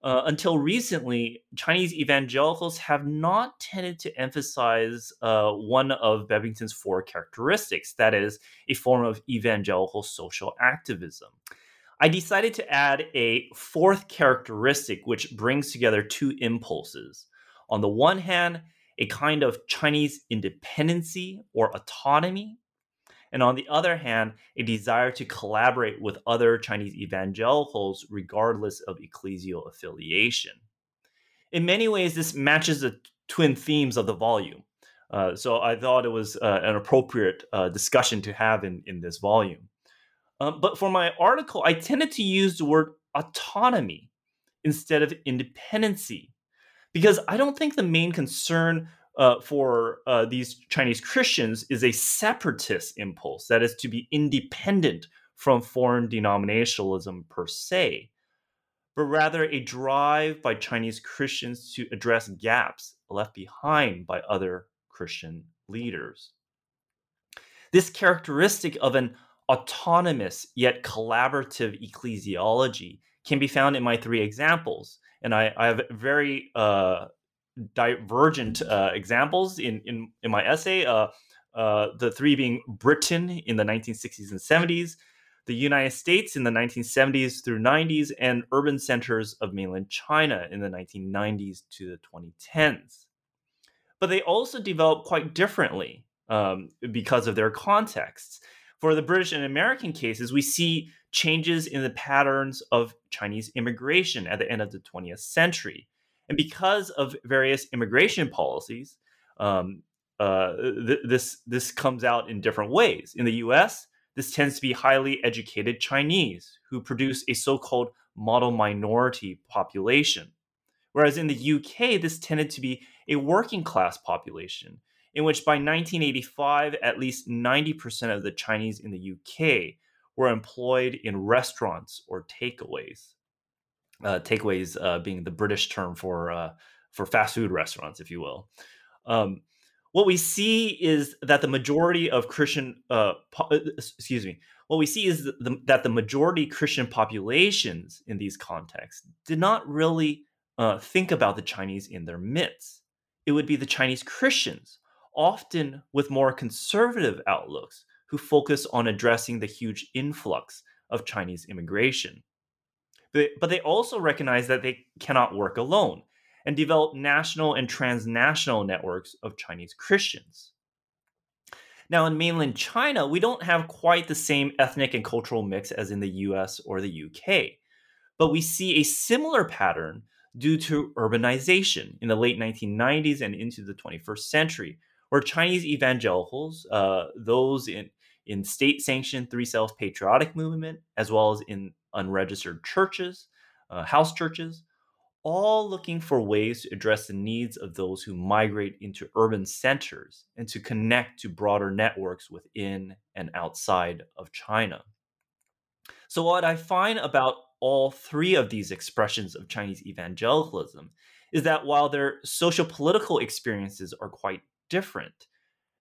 Uh, until recently, Chinese evangelicals have not tended to emphasize uh, one of Bebbington's four characteristics that is, a form of evangelical social activism. I decided to add a fourth characteristic which brings together two impulses. On the one hand, a kind of Chinese independency or autonomy, and on the other hand, a desire to collaborate with other Chinese evangelicals regardless of ecclesial affiliation. In many ways, this matches the twin themes of the volume. Uh, so I thought it was uh, an appropriate uh, discussion to have in, in this volume. Um, but for my article, I tended to use the word autonomy instead of independency because I don't think the main concern uh, for uh, these Chinese Christians is a separatist impulse, that is, to be independent from foreign denominationalism per se, but rather a drive by Chinese Christians to address gaps left behind by other Christian leaders. This characteristic of an autonomous yet collaborative ecclesiology can be found in my three examples. And I, I have very uh, divergent uh, examples in, in, in my essay. Uh, uh, the three being Britain in the 1960s and 70s, the United States in the 1970s through 90s, and urban centers of mainland China in the 1990s to the 2010s. But they also developed quite differently um, because of their contexts. For the British and American cases, we see changes in the patterns of Chinese immigration at the end of the 20th century. And because of various immigration policies, um, uh, th- this this comes out in different ways. In the U.S., this tends to be highly educated Chinese who produce a so-called model minority population, whereas in the UK, this tended to be a working class population, in which by 1985, at least 90% of the Chinese in the UK were employed in restaurants or takeaways uh, takeaways uh, being the British term for uh, for fast food restaurants, if you will. Um, what we see is that the majority of Christian, uh, po- uh, excuse me, what we see is the, that the majority Christian populations in these contexts did not really uh, think about the Chinese in their midst. It would be the Chinese Christians, often with more conservative outlooks, who focus on addressing the huge influx of Chinese immigration. But, they also recognize that they cannot work alone and develop national and transnational networks of Chinese Christians. Now, in mainland China, we don't have quite the same ethnic and cultural mix as in the US or the UK, but we see a similar pattern due to urbanization in the late 1990s and into the 21st century, where Chinese evangelicals, uh, those in, in state sanctioned three self patriotic movement, as well as in unregistered churches, uh, house churches, all looking for ways to address the needs of those who migrate into urban centers and to connect to broader networks within and outside of China. So, what I find about all three of these expressions of Chinese evangelicalism is that while their social political experiences are quite different,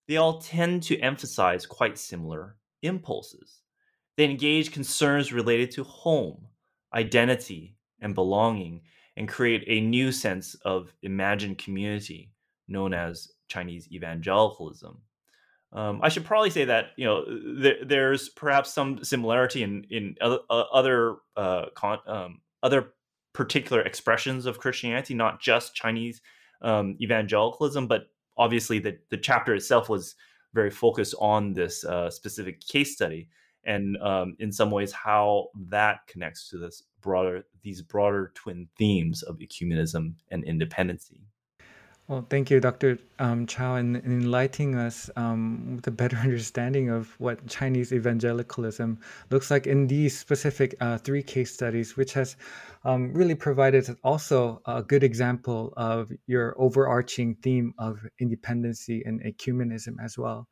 they all tend to emphasize quite similar impulses. They engage concerns related to home, identity, and belonging, and create a new sense of imagined community known as Chinese evangelicalism. Um, I should probably say that you know th- there's perhaps some similarity in in other other uh, con- um, other particular expressions of Christianity, not just Chinese um, evangelicalism, but obviously the the chapter itself was very focused on this uh, specific case study and um, in some ways how that connects to this broader these broader twin themes of ecumenism and independency. Well, thank you, Dr. Um, Chow, in, in enlightening us um, with a better understanding of what Chinese evangelicalism looks like in these specific uh, three case studies, which has um, really provided also a good example of your overarching theme of independency and ecumenism as well.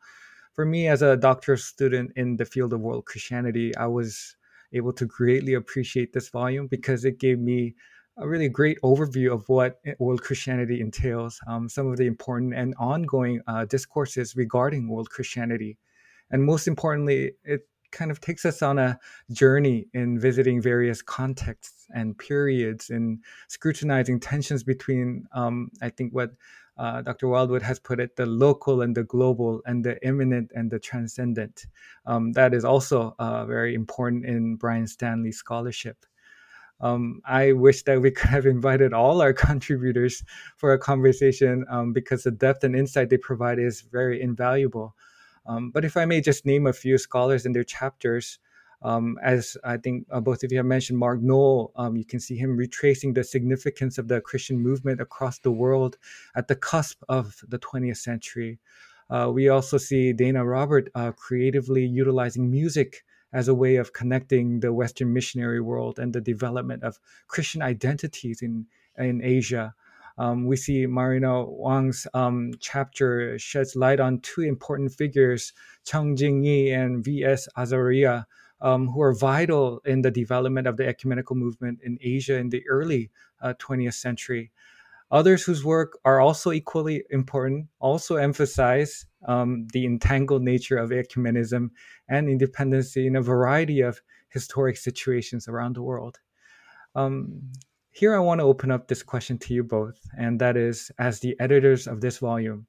For me, as a doctoral student in the field of world Christianity, I was able to greatly appreciate this volume because it gave me a really great overview of what world Christianity entails, um, some of the important and ongoing uh, discourses regarding world Christianity. And most importantly, it kind of takes us on a journey in visiting various contexts and periods and scrutinizing tensions between, um, I think, what uh, Dr. Wild-Wood has put it, the local and the global, and the immanent and the transcendent. Um, that is also uh, very important in Brian Stanley's scholarship. Um, I wish that we could have invited all our contributors for a conversation um, because the depth and insight they provide is very invaluable. Um, but if I may just name a few scholars and their chapters, um, as I think uh, both of you have mentioned, Mark Noll, um, you can see him retracing the significance of the Christian movement across the world at the cusp of the 20th century. Uh, we also see Dana Robert uh, creatively utilizing music as a way of connecting the Western missionary world and the development of Christian identities in, in Asia. Um, we see Marina Wang's um, chapter sheds light on two important figures, Cheng Jing-yi and V.S. Azariah, um, who are vital in the development of the ecumenical movement in Asia in the early uh, 20th century. Others whose work are also equally important also emphasize um, the entangled nature of ecumenism and independency in a variety of historic situations around the world. Um, here, I want to open up this question to you both, and that is as the editors of this volume,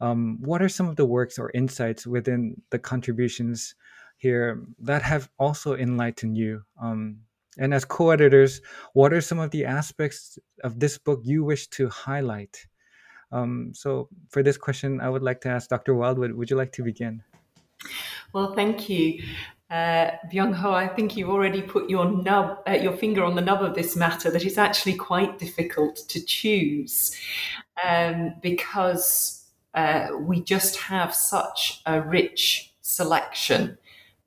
um, what are some of the works or insights within the contributions here that have also enlightened you? Um, and as co editors, what are some of the aspects of this book you wish to highlight? Um, so, for this question, I would like to ask Dr. Wild-Wood, would you like to begin? Well, thank you. Uh, Byung Ho, I think you've already put your nub, uh, your finger on the nub of this matter. That it's actually quite difficult to choose um, because uh, we just have such a rich selection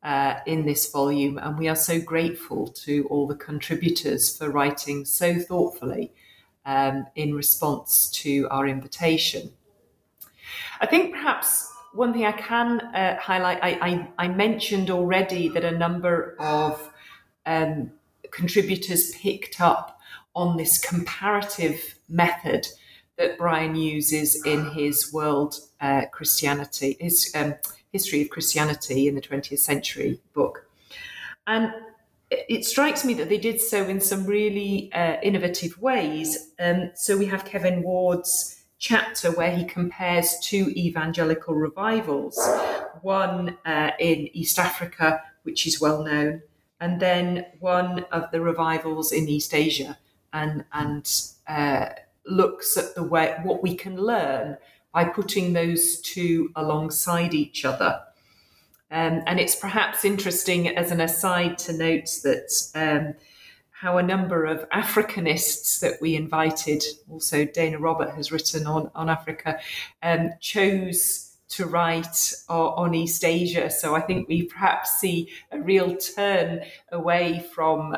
uh, in this volume, and we are so grateful to all the contributors for writing so thoughtfully um, in response to our invitation. I think perhaps one thing I can uh, highlight, I, I, I, mentioned already that a number of um, contributors picked up on this comparative method that Brian uses in his World uh, Christianity, his um, History of Christianity in the 20th Century book. And it strikes me that they did so in some really uh, innovative ways. Um, so we have Kevin Ward's chapter where he compares two evangelical revivals, one uh, in East Africa, which is well known, and then one of the revivals in East Asia, and and uh, looks at the way what we can learn by putting those two alongside each other. Um, and it's perhaps interesting as an aside to note that um, how a number of Africanists that we invited, also Dana Robert has written on, on Africa, um, chose to write on East Asia. So I think we perhaps see a real turn away from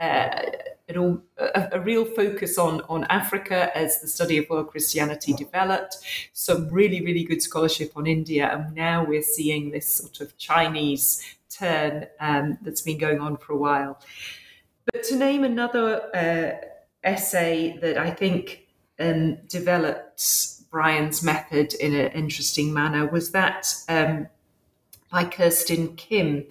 uh, a, a, real focus on, on Africa as the study of world Christianity developed, some really, really good scholarship on India, and now we're seeing this sort of Chinese turn um, that's been going on for a while. But to name another uh, essay that I think um, developed Brian's method in an interesting manner was that um, by Kirsten Kim.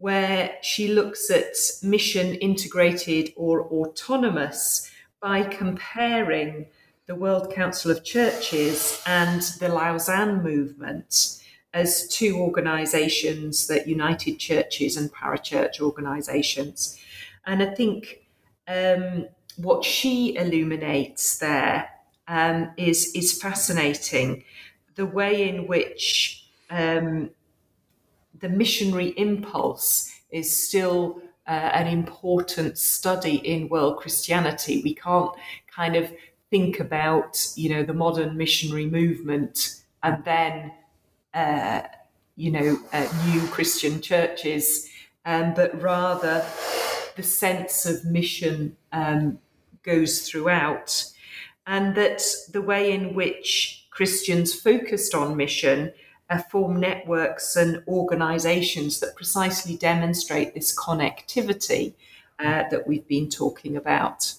Where she looks at mission integrated or autonomous by comparing the World Council of Churches and the Lausanne movement as two organizations that united churches and parachurch organizations. And I think um, what she illuminates there um, is is fascinating. The way in which um, the missionary impulse is still uh, an important study in world Christianity. We can't kind of think about, you know, the modern missionary movement and then, uh, you know, uh, new Christian churches, um, but rather the sense of mission um, goes throughout, and that the way in which Christians focused on mission uh, form networks and organizations that precisely demonstrate this connectivity uh, that we've been talking about.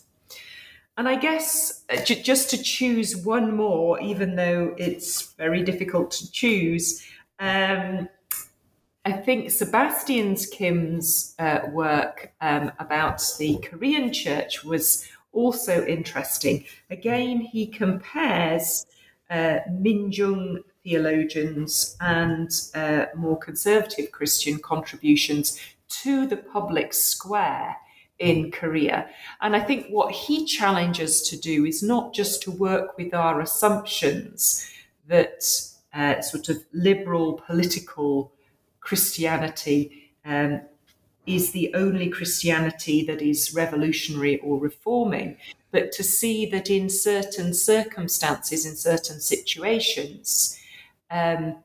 And I guess uh, j- just to choose one more, even though it's very difficult to choose, um, I think Sebastian's Kim's uh, work um, about the Korean church was also interesting. Again, he compares uh, Minjung theologians and uh, more conservative Christian contributions to the public square in Korea. And I think what he challenges to do is not just to work with our assumptions that uh, sort of liberal political Christianity um, is the only Christianity that is revolutionary or reforming, but to see that in certain circumstances, in certain situations, um,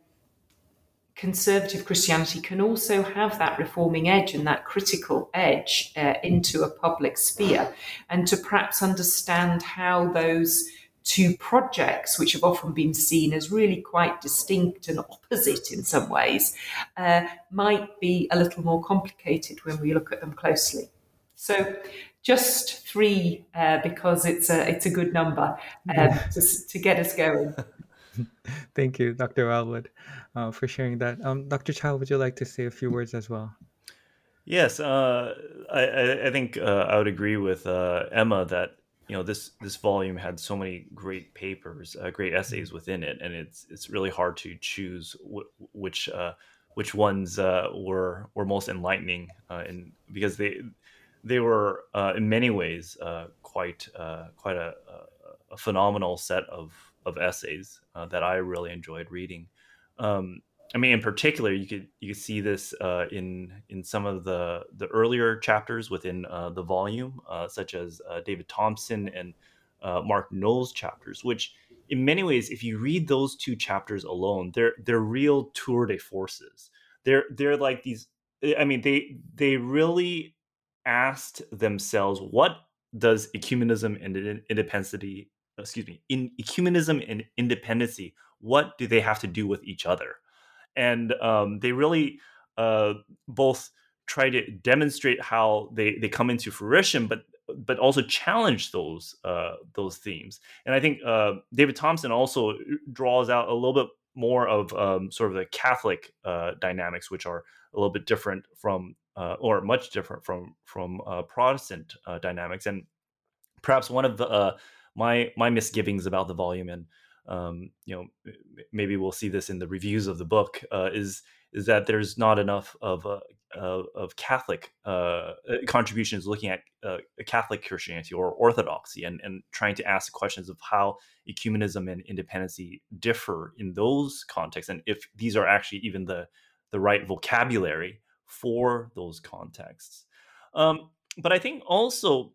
conservative Christianity can also have that reforming edge and that critical edge uh, into a public sphere, and to perhaps understand how those two projects, which have often been seen as really quite distinct and opposite in some ways, uh, might be a little more complicated when we look at them closely. So, just three uh, because it's a it's a good number um, to, to get us going. Thank you, Dr. Wild-Wood, uh, for sharing that. Um, Dr. Chow, would you like to say a few words as well? Yes, uh, I, I, think uh, I would agree with uh, Emma that you know this this volume had so many great papers, uh, great essays within it, and it's it's really hard to choose which uh, which ones were were most enlightening, and because they they were in many ways quite quite a, a phenomenal set of of essays uh, that I really enjoyed reading. Um, I mean, in particular, you could you could see this uh, in in some of the the earlier chapters within uh, the volume, uh, such as uh, David Thompson and uh, Mark Noll's chapters, which in many ways, if you read those two chapters alone, they're they're real tour de forces. They're they're like these. I mean, they they really asked themselves, what does ecumenism and independency excuse me, in ecumenism and independency, what do they have to do with each other? And um, they really uh, both try to demonstrate how they, they come into fruition, but but also challenge those uh, those themes. And I think uh, David Thompson also draws out a little bit more of um, sort of the Catholic uh, dynamics, which are a little bit different from uh, or much different from from uh, Protestant uh, dynamics. And perhaps one of the my my misgivings about the volume and um, you know maybe we'll see this in the reviews of the book uh, is is that there's not enough of uh, of Catholic uh, uh, contributions looking at uh, Catholic Christianity or Orthodoxy and, and trying to ask questions of how ecumenism and independency differ in those contexts and if these are actually even the the right vocabulary for those contexts. Um, but I think also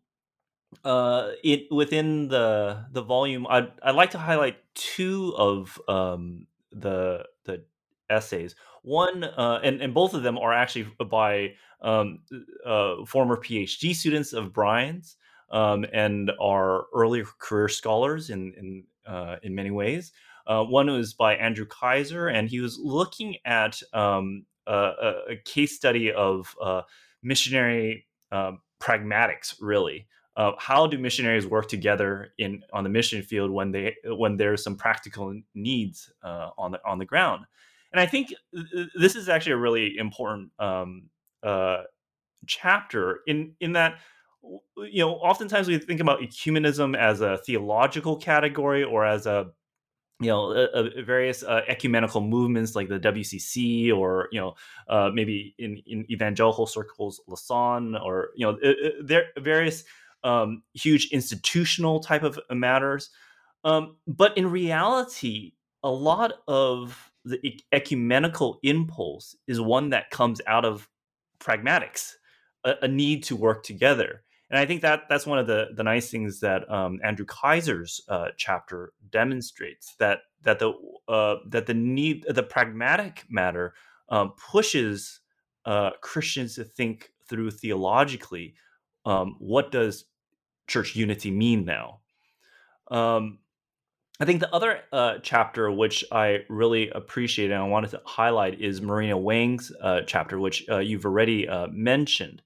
uh it within the the volume i'd, I'd like to highlight two of um the the essays. One uh and, and both of them are actually by um uh former phd students of brian's um and are early career scholars in in uh in many ways. Uh, one was by andrew kaiser and he was looking at um a, a case study of uh missionary uh, pragmatics really uh, how do missionaries work together in on the mission field when they when there's some practical needs uh, on the on the ground? And i think th- this is actually a really important um, uh, chapter in in that you know oftentimes we think about ecumenism as a theological category or as a you know, uh, various uh, ecumenical movements like the WCC, or you know, uh, maybe in, in evangelical circles, Lausanne, or you know, there various um, huge institutional type of matters. Um, but in reality, a lot of the ecumenical impulse is one that comes out of pragmatics, a, a need to work together. And I think that that's one of the, the nice things that um, Andrew Kaiser's uh, chapter demonstrates that that the uh, that the need the pragmatic matter um, pushes uh, Christians to think through theologically um, what does church unity mean now. Um, I think the other uh, chapter which I really appreciate and I wanted to highlight is Marina Wang's uh, chapter, which uh, you've already uh, mentioned.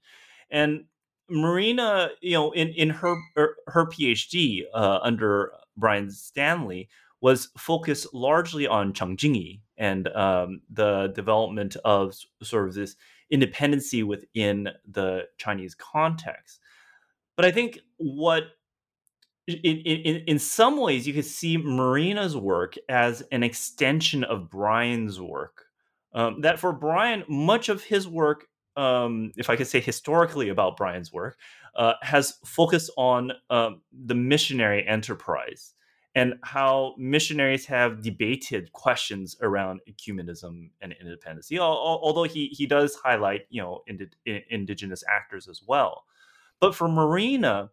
And Marina, you know, in in her er, her PhD uh, under Brian Stanley was focused largely on Cheng Jing-yi and um, the development of sort of this independency within the Chinese context. But I think what in, in, in some ways, you could see Marina's work as an extension of Brian's work. Um, that for Brian, much of his work, um, if I could say historically about Brian's work, uh, has focused on um, the missionary enterprise and how missionaries have debated questions around ecumenism and independence. although he he does highlight you know ind- indigenous actors as well, but for Marina,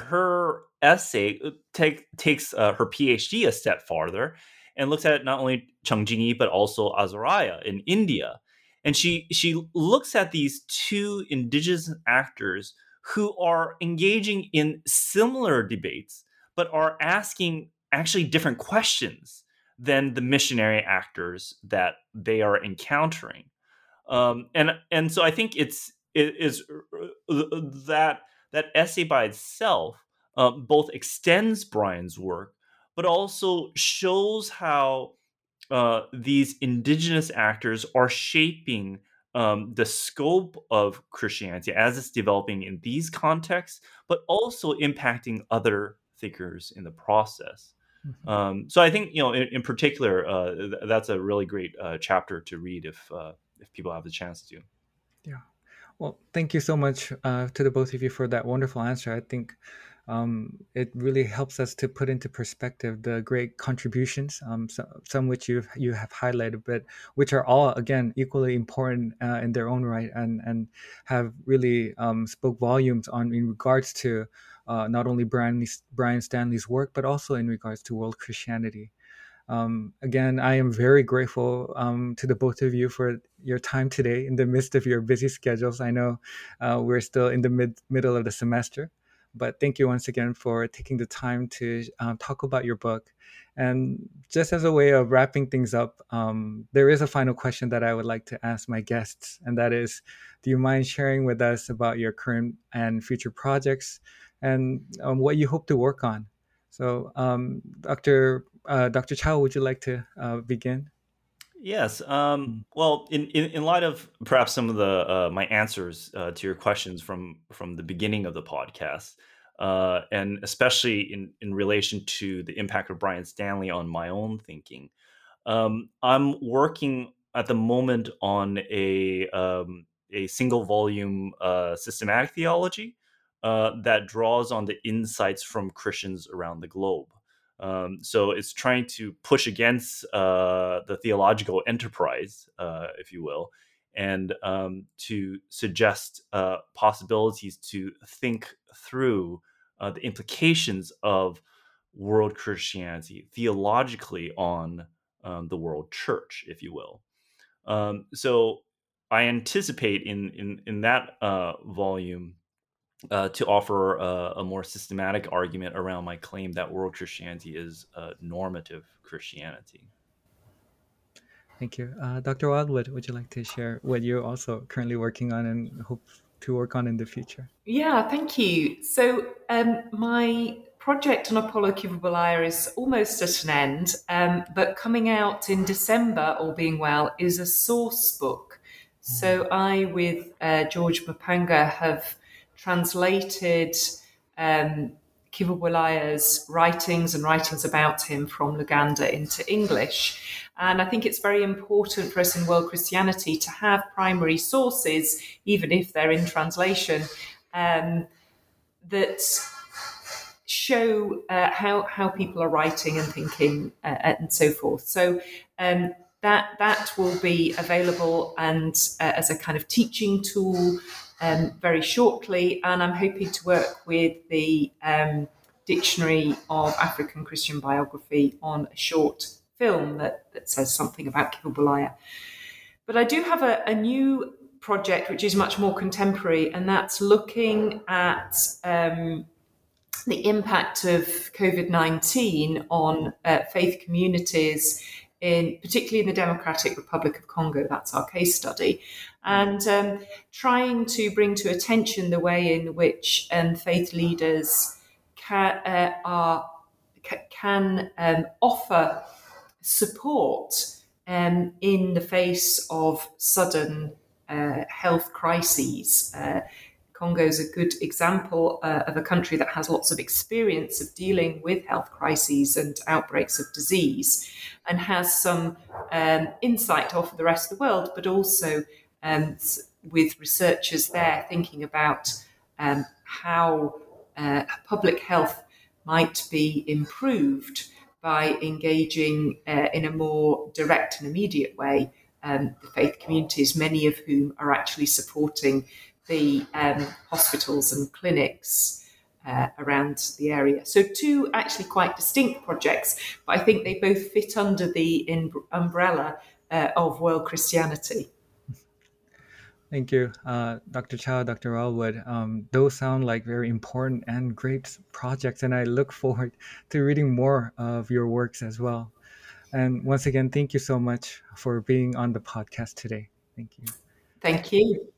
her essay uh, take, takes uh, her PhD a step farther and looks at not only Cheng Jing-yi but also Azariah in India, and she she looks at these two indigenous actors who are engaging in similar debates but are asking actually different questions than the missionary actors that they are encountering. Um, and and so I think it's it is uh, uh, that that essay by itself uh, both extends Brian's work, but also shows how uh, these indigenous actors are shaping um, the scope of Christianity as it's developing in these contexts, but also impacting other thinkers in the process. Mm-hmm. Um, so I think you know, in, in particular, uh, th- that's a really great uh, chapter to read if uh, if people have the chance to. Well, thank you so much uh, to the both of you for that wonderful answer. I think um, it really helps us to put into perspective the great contributions, um, so, some which you you have highlighted, but which are all again equally important uh, in their own right, and and have really um, spoke volumes on in regards to uh, not only Brian Brian Stanley's work, but also in regards to world Christianity. Um, again, I am very grateful um, to the both of you for your time today in the midst of your busy schedules. I know uh, we're still in the mid middle of the semester, but thank you once again for taking the time to um, talk about your book. And just as a way of wrapping things up, um, there is a final question that I would like to ask my guests, and that is, do you mind sharing with us about your current and future projects and um, what you hope to work on? So, um, Dr. Uh, Dr. Chow, would you like to uh, begin? Yes. Um, hmm. well, in, in, in, light of perhaps some of the uh, my answers uh, to your questions from from the beginning of the podcast, uh, and especially in in relation to the impact of Brian Stanley on my own thinking, um, I'm working at the moment on a um, a single volume uh, systematic theology uh, that draws on the insights from Christians around the globe. Um, so it's trying to push against uh, the theological enterprise, uh, if you will, and um, to suggest uh, possibilities to think through uh, the implications of world Christianity theologically on um, the world church, if you will. Um, so I anticipate in in in that volume uh, to offer a, a, more systematic argument around my claim that world Christianity is normative Christianity. Thank you. Uh, Dr. Wild-Wood, would you like to share what you're also currently working on and hope to work on in the future? Yeah, thank you. So, um, my project on Apolo Kivebulaya is almost at an end, um, but coming out in December, all being well, is a source book. So, mm-hmm. I, with uh, George Mapanga, have translated um, writings and writings about him from Luganda into English. And I think it's very important for us in world Christianity to have primary sources, even if they're in translation, um, that show uh, how, how people are writing and thinking uh, and so forth. So um, that that will be available and uh, as a kind of teaching tool um, very shortly. And I'm hoping to work with the um, Dictionary of African Christian Biography on a short film that, that says something about Kivebulaya. But I do have a, a new project which is much more contemporary, and that's looking at um, the impact of COVID 19 on uh, faith communities in particularly in the Democratic Republic of Congo. That's our case study, and um, trying to bring to attention the way in which um, faith leaders can, uh, are, can um, offer support um, in the face of sudden uh, health crises. Uh, Congo is a good example uh, of a country that has lots of experience of dealing with health crises and outbreaks of disease and has some um, insight to offer the rest of the world, but also um, with researchers there thinking about um, how uh, public health might be improved by engaging uh, in a more direct and immediate way um, the faith communities, many of whom are actually supporting the um, hospitals and clinics uh, around the area. So, two actually quite distinct projects, but I think they both fit under the in- umbrella uh, of world Christianity. Thank you, uh, Dr. Chow, Dr. Wild-Wood. Um, those sound like very important and great projects, and I look forward to reading more of your works as well. And once again, thank you so much for being on the podcast today. Thank you. Thank you.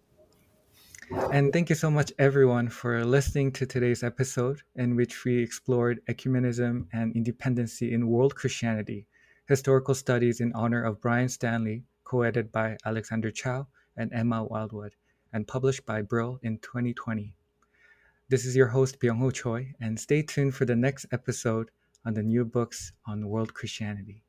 And thank you so much, everyone, for listening to today's episode in which we explored ecumenism and independency in world Christianity, historical studies in honor of Brian Stanley, co edited by Alexander Chow and Emma Wild-Wood, and published by Brill in 2020. This is your host, Byung Ho Choi, and stay tuned for the next episode on the new books on world Christianity.